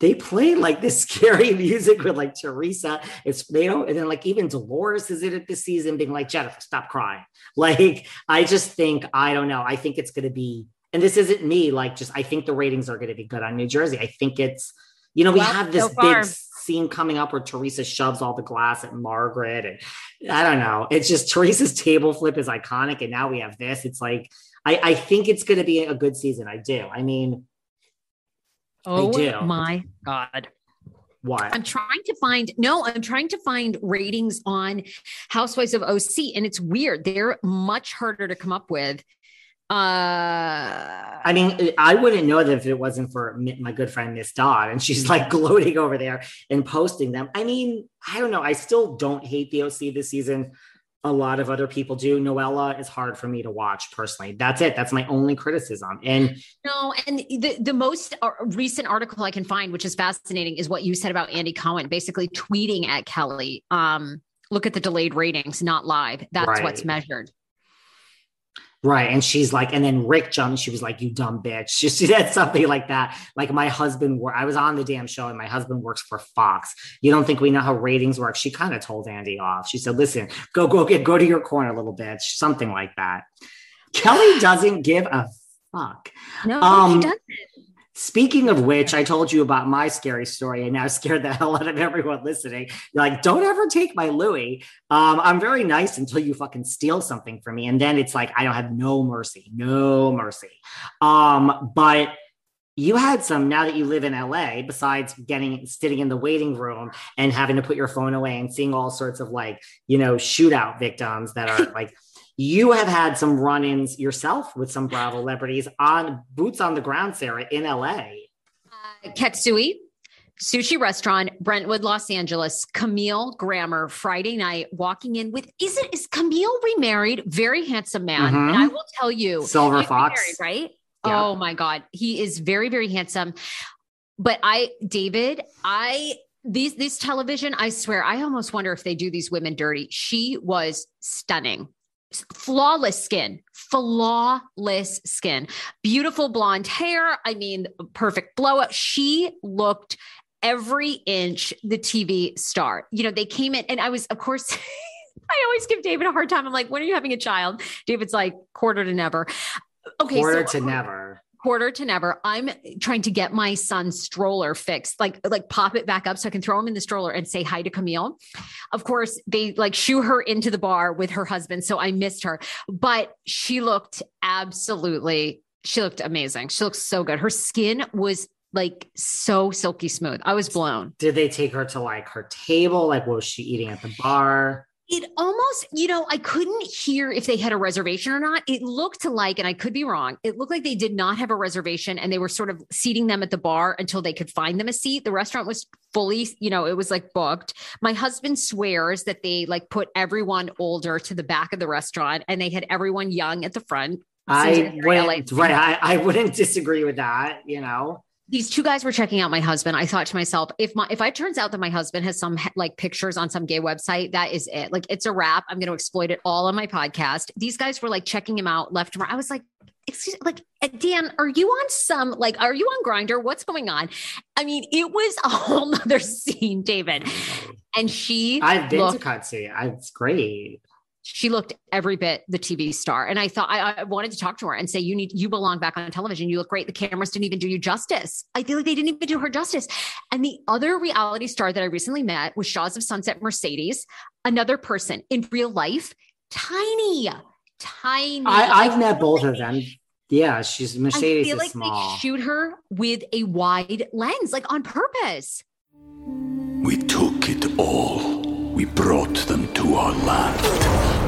they play like this scary music with like Teresa. It's they don't, and then like even Dolores is in it this season, being like, Jennifer, stop crying. Like, I just think, I don't know. I think it's gonna be, and this isn't me, like just I think the ratings are gonna be good on New Jersey. I think it's, you know, we well, have this so big scene coming up where Teresa shoves all the glass at Margaret. And I don't know. It's just Teresa's table flip is iconic. And now we have this. It's like, I, I think it's gonna be a good season. I do. I mean, Oh my God. Why? I'm trying to find no, I'm trying to find ratings on Housewives of OC, and it's weird. They're much harder to come up with. Uh, I mean, I wouldn't know that if it wasn't for my good friend Miss Dodd, and she's like gloating over there and posting them. I mean, I don't know. I still don't hate the OC this season a lot of other people do. Noella is hard for me to watch personally. That's it. That's my only criticism. And no, and the, the most uh, recent article I can find, which is fascinating, is what you said about Andy Cohen, basically tweeting at Kelly. Um, look at the delayed ratings, not live. That's right. what's measured. Right. And she's like, and then Rick jumped. She was like, you dumb bitch. She, she said something like that. Like, my husband, I was on the damn show and my husband works for Fox. You don't think we know how ratings work? She kind of told Andy off. She said, listen, go, go get, go to your corner, little bitch. Something like that. Kelly doesn't give a fuck. No, um, she doesn't. Speaking of which, I told you about my scary story and now scared the hell out of everyone listening. You're like, don't ever take my Louis. Um, I'm very nice until you fucking steal something from me. And then it's like, I don't have no mercy, no mercy. Um, but you had some now that you live in LA, besides getting sitting in the waiting room and having to put your phone away and seeing all sorts of like, you know, shootout victims that are like you have had some run-ins yourself with some Bravo celebrities on boots on the ground, Sarah, in LA. Uh, Katsuya, sushi restaurant, Brentwood, Los Angeles. Camille Grammer, Friday night, walking in with is it is Camille remarried? Very handsome man. Mm-hmm. And I will tell you, Silver Fox, right? Yeah. Oh my God, he is very very handsome. But I, David, I these these television, I swear, I almost wonder if they do these women dirty. She was stunning flawless skin, flawless skin, beautiful blonde hair. I mean, perfect blowout. She looked every inch the TV star. You know, they came in, and I was, of course, I always give David a hard time. I'm like, when are you having a child? David's like, quarter to never. Okay. Quarter so, to never quarter to never. I'm trying to get my son's stroller fixed, like like pop it back up so I can throw him in the stroller and say hi to Camille. Of course, they like shoo her into the bar with her husband, so I missed her. But she looked absolutely, she looked amazing. She looked so good. Her skin was like so silky smooth. I was blown. Did they take her to like her table? Like, what was she eating at the bar? It almost, you know, I couldn't hear if they had a reservation or not. It looked like, and I could be wrong, it looked like they did not have a reservation and they were sort of seating them at the bar until they could find them a seat. The restaurant was fully, you know, it was like booked. My husband swears that they like put everyone older to the back of the restaurant and they had everyone young at the front. I wouldn't, right. I, I wouldn't disagree with that, you know these two guys were checking out my husband. I thought to myself, if my if it turns out that my husband has some like pictures on some gay website, that is it. Like it's a wrap. I'm going to exploit it all on my podcast. These guys were like checking him out left and right. I was like, excuse like uh, Dan, are you on some like are you on Grindr? What's going on? I mean, it was a whole nother scene, David. And she I've been looked, to Cutsy. It's great. She looked every bit the TV star. And I thought I, I, wanted to talk to her and say, you need, you belong back on television. You look great. The cameras didn't even do you justice. I feel like they didn't even do her justice. And the other reality star that I recently met was Shahs of Sunset Mercedes, another person in real life, tiny, tiny. I, have met both of them. Yeah, she's Mercedes. I feel like small. they shoot her with a wide lens, like on purpose. We took it all. We brought them to our land.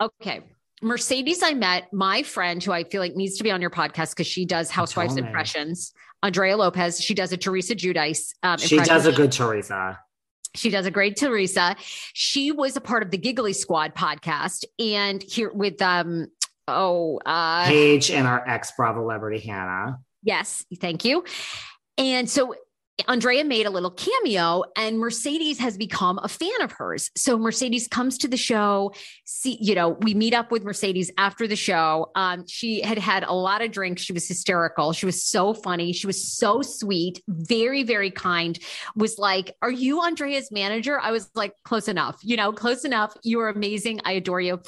Okay. Mercedes, I met my friend who I feel like needs to be on your podcast because she does housewives impressions. Andrea Lopez. She does a Teresa Giudice. Um, she does a good Teresa. She does a great Teresa. She was a part of the Giggly Squad podcast, and here with um oh uh Paige and our ex Bravo celebrity Hannah. Yes, thank you. And so Andrea made a little cameo and Mercedes has become a fan of hers. So Mercedes comes to the show. See, you know, we meet up with Mercedes after the show. Um, she had had a lot of drinks. She was hysterical. She was so funny. She was so sweet, very, very kind. Was like, Are you Andrea's manager? I was like, Close enough, you know, close enough. You are amazing. I adore you.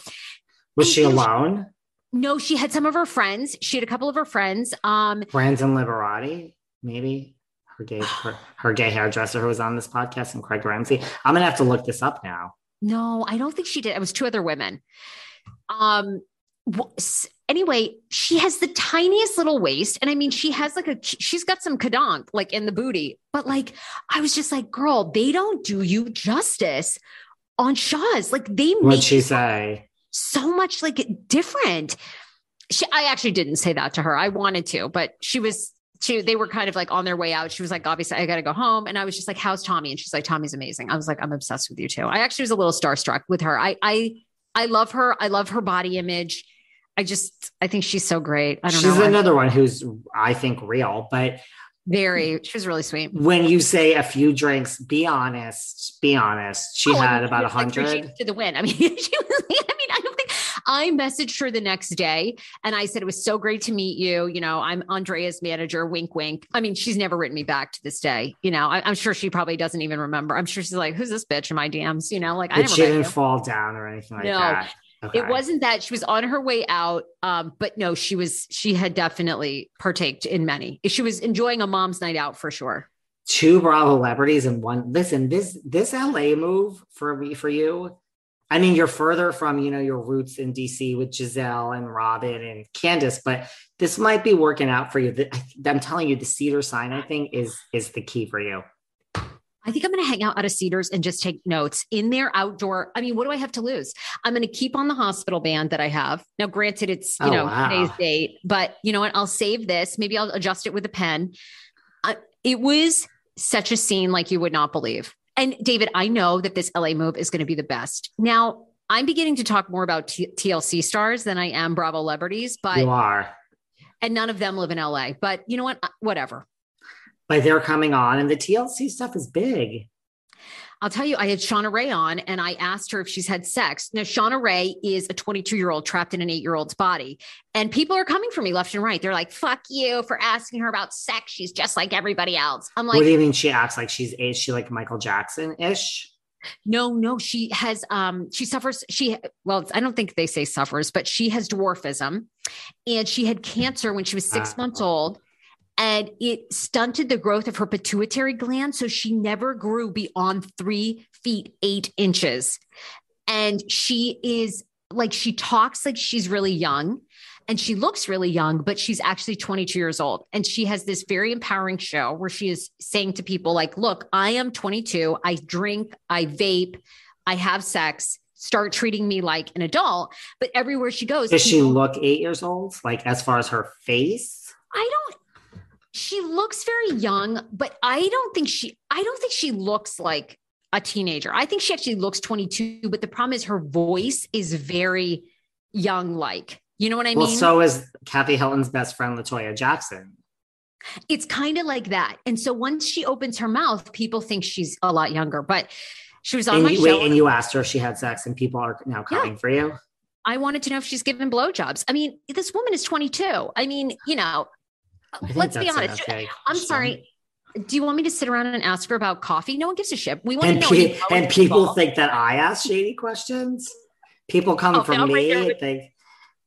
Was and she alone? No, she had some of her friends. She had a couple of her friends. Um, friends in Liberati, maybe her gay her, her gay hairdresser who was on this podcast and Craig Ramsey. I'm gonna have to look this up now. No, I don't think she did. It was two other women. Um anyway, she has the tiniest little waist. And I mean, she has like a, she's got some kadonk like in the booty, but like, I was just like, girl, they don't do you justice on Shahs. Like they What'd she say? So much like different. She, I actually didn't say that to her. I wanted to, but she was she they were kind of like on their way out. She was like, obviously, I gotta go home. And I was just like, How's Tommy? And she's like, Tommy's amazing. I was like, I'm obsessed with you too. I actually was a little starstruck with her. I I I love her. I love her body image. I just I think she's so great. I don't she's know. She's another one who's I think real, but very she was really sweet. When you say a few drinks, be honest. Be honest. She oh, had I mean, about a hundred like to the win. I mean, she was. I mean, I I messaged her the next day and I said, It was so great to meet you. You know, I'm Andrea's manager, wink, wink. I mean, she's never written me back to this day. You know, I, am sure she probably doesn't even remember. I'm sure she's like, Who's this bitch in my DMs? You know, like but I never she didn't fall down or anything like no. that. Okay. It wasn't that she was on her way out, um, but no, she was. She had definitely partaked in many. She was enjoying a mom's night out for sure. Two Bravo celebrities and one. Listen, this this LA move for me for you I mean, you're further from, you know, your roots in DC with Gizelle and Robin and Candiace, but this might be working out for you. I'm telling you, the Cedar Sinai thing is is the key for you. I think I'm going to hang out at a Cedars and just take notes in their outdoor. I mean, what do I have to lose? I'm going to keep on the hospital band that I have. Now, granted, it's, you oh, know, wow. today's date, but you know what? I'll save this. Maybe I'll adjust it with a pen. Uh, it was such a scene like you would not believe. And David, I know that this LA move is going to be the best. Now, I'm beginning to talk more about T- TLC stars than I am Bravo celebrities, but you are. And none of them live in LA. But you know what? Whatever. But they're coming on, and the TLC stuff is big. I'll tell you, I had Shauna Rae on and I asked her if she's had sex. Now, Shauna Rae is a 22 year old trapped in an eight year old's body. And people are coming for me left and right. They're like, fuck you for asking her about sex. She's just like everybody else. I'm like, what do you mean she acts like she's, is she like Michael Jackson ish? No, no, she has um she suffers she well, I don't think they say suffers, but she has dwarfism and she had cancer when she was 6 uh, months old and it stunted the growth of her pituitary gland. So she never grew beyond three feet, eight inches. And she is like, she talks like she's really young and she looks really young, but she's actually 22 years old. And she has this very empowering show where she is saying to people, like, look, I am 22. I drink, I vape, I have sex. Start treating me like an adult. But everywhere she goes, does she look eight years old? Like, as far as her face? I don't she looks very young, but I don't think she I don't think she looks like a teenager. I think she actually looks 22, but the problem is her voice is very young like. You know what I well, mean? so is Kathy Hilton's best friend La Toya Jackson. It's kind of like that. And so once she opens her mouth, people think she's a lot younger. But she was on and my you, show. wait, and you asked her if she had sex, and people are now coming for you. I wanted to know if she's given blowjobs. I mean, this woman is 22. I mean, you know, let's be honest. I'm sorry. Do you want me to sit around and ask her about coffee? No one gives a shit. We want And, to know. pe- and people involved. think that I ask shady questions. People come Oh, from now right me. with- They,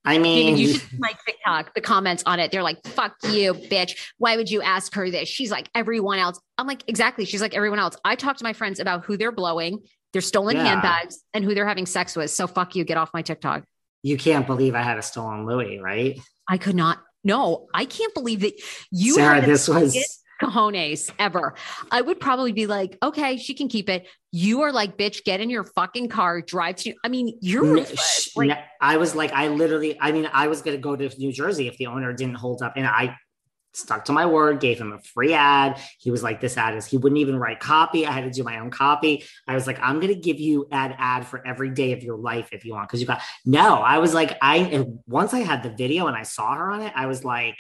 I mean, you should see my TikTok, the comments on it. They're like, fuck you, bitch. Why would you ask her this? She's like everyone else. I'm like, exactly. She's like everyone else. I talk to my friends about who they're blowing, their stolen Yeah. handbags, and who they're having sex with. So fuck you. Get off my TikTok. you can't believe I had a stolen Louis, right? I could not. No, I can't believe that you Sarah, this was- cojones ever. I would probably be like, okay, she can keep it. You are like, bitch, get in your fucking car, drive to. I mean, you're N- ruthless. sh- Like, n- I was like, I literally, I mean, I was going to go to New Jersey if the owner didn't hold up. And I stuck to my word, gave him a free ad. He was like, this ad is, he wouldn't even write copy. I had to do my own copy. I was like, I'm going to give you ad ad for every day of your life if you want. Cause you got, no, I was like, I, once I had the video and I saw her on it, I was like,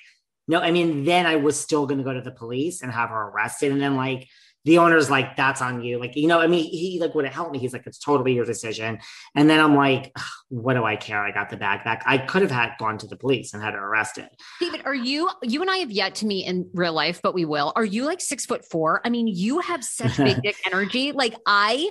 no, I mean, then I was still going to go to the police and have her arrested. And then like, the owner's like, that's on you. Like, you know, I mean, he like would have helped me. He's like, it's totally your decision. And then I'm like, what do I care? I got the bag back. I could have had gone to the police and had her arrested. David, are you, you and I have yet to meet in real life, but we will. Are you like six foot four? I mean, you have such big dick energy. Like, I,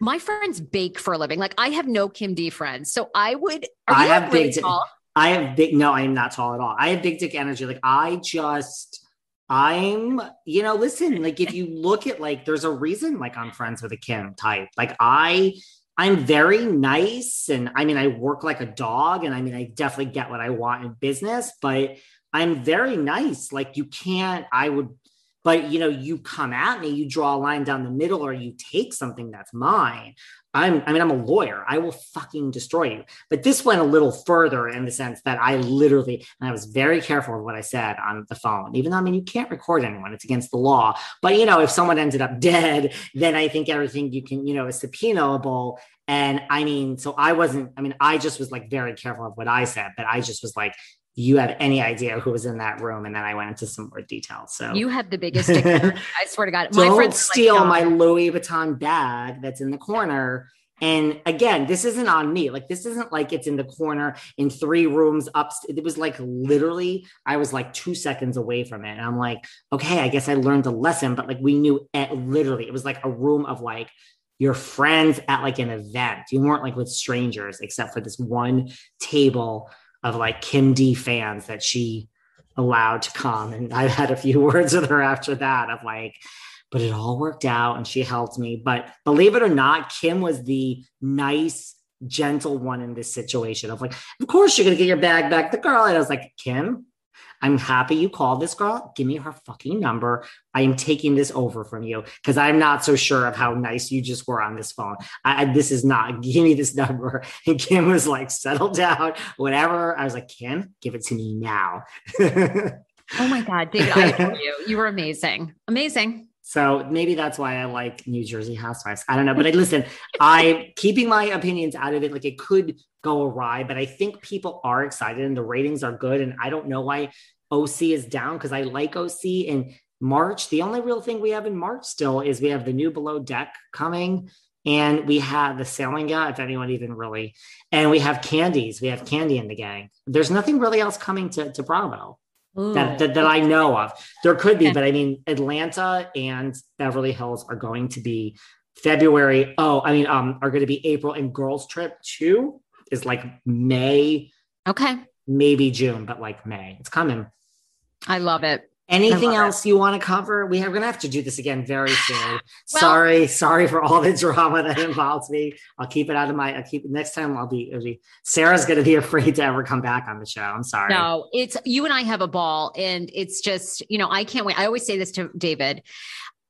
my friends bake for a living. Like, I have no Kim D friends. So I would, are I have really big, tall? I have big, no, I am not tall at all. I have big dick energy. Like I just, I'm, you know, listen, like if you look at like, there's a reason like I'm friends with a Kim type. Like I, I'm very nice and I mean, I work like a dog and I mean, I definitely get what I want in business, but I'm very nice. Like you can't, I would, but you know, you come at me, you draw a line down the middle or you take something that's mine. I'm, I mean, I'm a lawyer. I will fucking destroy you. But this went a little further in the sense that I literally, and I was very careful of what I said on the phone, even though I mean, you can't record anyone, it's against the law. But, you know, if someone ended up dead, then I think everything you can, you know, is subpoenaable. And I mean, so I wasn't, I mean, I just was like very careful of what I said, but I just was like, you have any idea who was in that room? And then I went into some more details. So You have the biggest. I swear to God. My don't are like, steal "No." my Louis Vuitton bag that's in the corner. And again, this isn't on me. Like this isn't like it's in the corner in three rooms up. It was like literally, I was like two seconds away from it, and I'm like, okay, I guess I learned a lesson. But like we knew it literally, it was like a room of like your friends at like an event. You weren't like with strangers, except for this one table of like Kim D fans that she allowed to come. And I had a few words with her after that of like, but it all worked out and she helped me. But believe it or not, Kim was the nice, gentle one in this situation of like, of course you're gonna get your bag back. The girl, and I was like, Kim, I'm happy you called this girl. Give me her fucking number. I am taking this over from you because I'm not so sure of how nice you just were on this phone. I, I- this is not. Give me this number. And Kim was like, settle down, whatever. I was like, Kim, give it to me now. Oh my God, David, I adore you. You were amazing. Amazing. So maybe that's why I like New Jersey Housewives. I don't know, but I listen. I'm keeping my opinions out of it. Like it could go awry, but I think people are excited and the ratings are good. And I don't know why OC is down because I like OC in March. The only real thing we have in March still is we have the new Below Deck coming. And we have the sailing yacht, if anyone even really, and we have Kandi's. We have Kandi in the gang. There's nothing really else coming to, to Bravo that, that, that I know of. There could be, but I mean, Atlanta and Beverly Hills are going to be February. Oh, I mean, um, are going to be April and Girls Trip two is like May. Okay. Maybe June, but like May. It's coming. I love it. Anything else you want to cover? We are going to have to do this again very soon. sorry, sorry for all the drama that involves me. I'll keep it out of my. I'll keep next time. I'll be. It'll be Sarah's going to be afraid to ever come back on the show. I'm sorry. No, it's you and I have a ball, and it's just, you know, I can't wait. I always say this to David.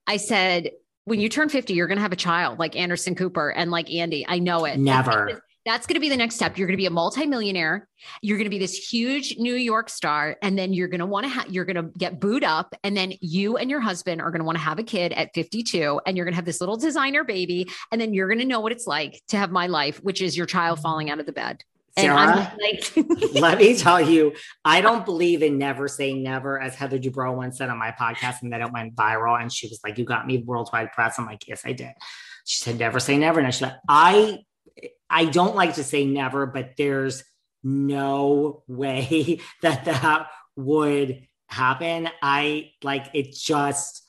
I said, when you turn 50, you're going to have a child like Anderson Cooper and like Andy. I know it. Never. That's going to be the next step. You're going to be a multimillionaire. You're going to be this huge New York star, and then you're going to want to have. You're going to get booed up, and then you and your husband are going to want to have a kid at 52, and you're going to have this little designer baby, and then you're going to know what it's like to have my life, which is your child falling out of the bed. And I'm Sarah? like, Let me tell you, I don't believe in never saying never, as Heather Dubrow once said on my podcast, and then it went viral. And she was like, "You got me worldwide press." I'm like, "Yes, I did." She said, "Never say never." And I said, "I, I don't like to say never, but there's no way that that would happen. I like it. Just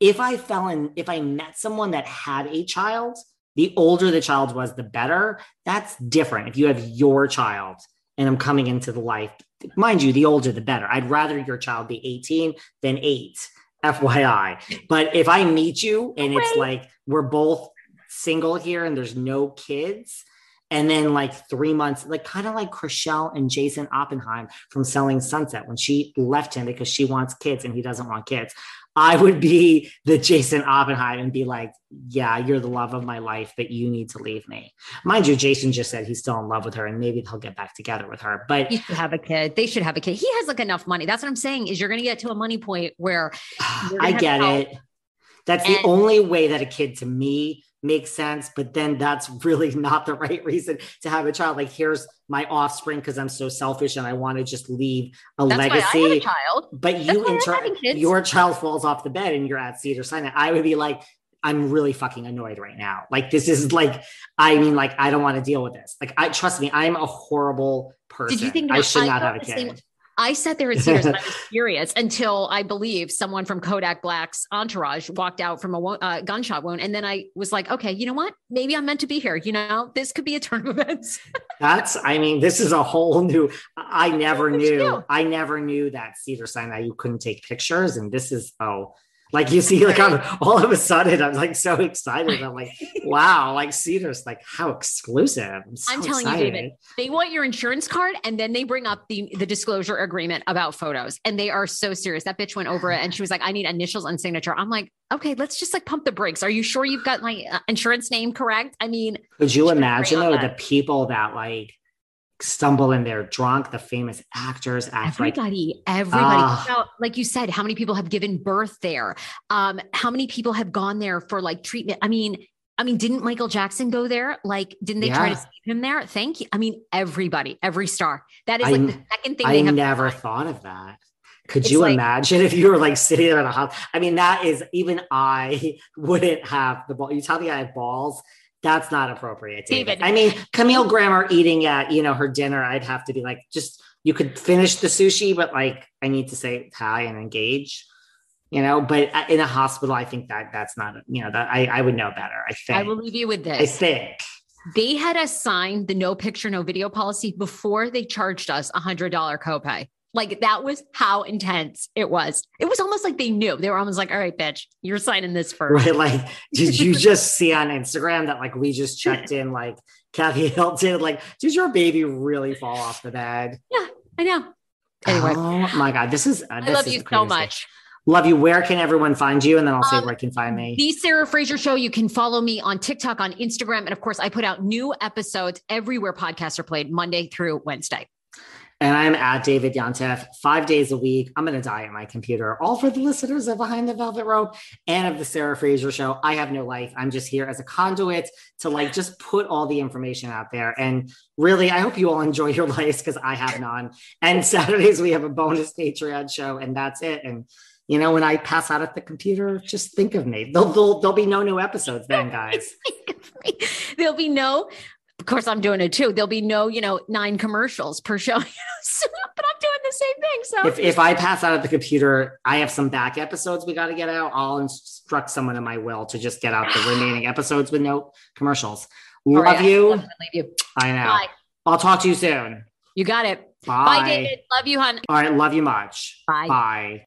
if I fell in, if I met someone that had a child." The older the child was, the better. That's different. If you have your child and I'm coming into the life, mind you, the older the better. I'd rather your child be 18 than eight, FYI. But if I meet you and it's like we're both single here and there's no kids, and then like three months, like kind of like Chrishell and Jason Oppenheim from Selling Sunset when she left him because she wants kids and he doesn't want kids. I would be the Jason Oppenheim and be like, yeah, you're the love of my life, but you need to leave me. Mind you, Jason just said he's still in love with her and maybe they'll get back together with her. But he should have a kid. They should have a kid. He has like enough money. That's what I'm saying is you're going to get to a money point where I get it. That's the only way that a kid to me makes sense. But then that's really not the right reason to have a child. Like, here's my offspring because I'm so selfish and I want to just leave a That's why I legacy. have a child. But That's you inter- your child falls off the bed and you're at Cedar Sinai. I would be like, I'm really fucking annoyed right now. Like this is like, I mean, like I don't want to deal with this. Like I trust me, I'm a horrible person. Did you think I should not have a the same- kid? I sat there in tears and I was furious until I believe someone from Kodak Black's entourage walked out from a uh, gunshot wound. And then I was like, okay, you know what? Maybe I'm meant to be here. You know, this could be a turn of events. That's, I mean, this is a whole new. I never knew. I never knew that Cedar Sinai you couldn't take pictures, and this is oh, like you see, like I'm all of a sudden I'm like so excited. I'm like, wow, like Cedar's like how exclusive. I'm, so I'm telling excited. you, David, they want your insurance card and then they bring up the, the disclosure agreement about photos. And they are so serious. That bitch went over it and she was like, I need initials and signature. I'm like, okay, let's just like pump the brakes. Are you sure you've got my uh, insurance name correct? I mean, Could you imagine though the people that like stumble in there drunk, the famous actors, act like Everybody, everybody. Now, like you said, how many people have given birth there? Um, how many people have gone there for like treatment? I mean, I mean, didn't Michael Jackson go there? Like, didn't they try to save him there? Thank you. I mean, everybody, every star. That is like n- the second thing I they have. never thought of that. Could It's you like- imagine if you were like sitting there in a house? I mean, that is even I wouldn't have the ball. You tell me I have balls. That's not appropriate, David. David. I mean, Camille Grammer eating at you know her dinner. I'd have to be like, just you could finish the sushi, but like I need to say hi and engage. You know, but uh, in a hospital, I think that that's not you know that I I would know better. I think. I will leave you with this. I think. They had us sign the no picture, no video policy before they charged us a hundred dollar copay. Like that was how intense it was. It was almost like they knew. They were almost like, all right, bitch, you're signing this first. Right. Like, did you just see on Instagram that like we just checked in like Kathy Hilton? Like, did your baby really fall off the bed? Yeah, I know. Anyway, Oh my God. This is uh, I this love is you so much. Love you. Where can everyone find you? And then I'll say Um, where can find me. The Sarah Fraser Show. You can follow me on TikTok, on Instagram. And of course, I put out new episodes everywhere podcasts are played Monday through Wednesday. And I'm at David Yontef five days a week. I'm going to die at my computer, all for the listeners of Behind the Velvet Rope and of the Sarah Fraser Show. I have no life. I'm just here as a conduit to like just put all the information out there. And really, I hope you all enjoy your lives because I have none. And Saturdays, we have a bonus Patreon show, and that's it. And you know, when I pass out at the computer, just think of me. There'll, there'll, there'll be no new episodes then, guys. There'll be no, of course, I'm doing it too. There'll be no, you know, nine commercials per show. But I'm doing the same thing. So if, if I pass out of the computer, I have some back episodes we got to get out. I'll instruct someone in my will to just get out the remaining episodes with no commercials. Oh, love right, you. leave you. I know. Bye. I'll talk to you soon. You got it. Bye. Bye, David. Love you, hon. All right. Love you much. Bye. Bye.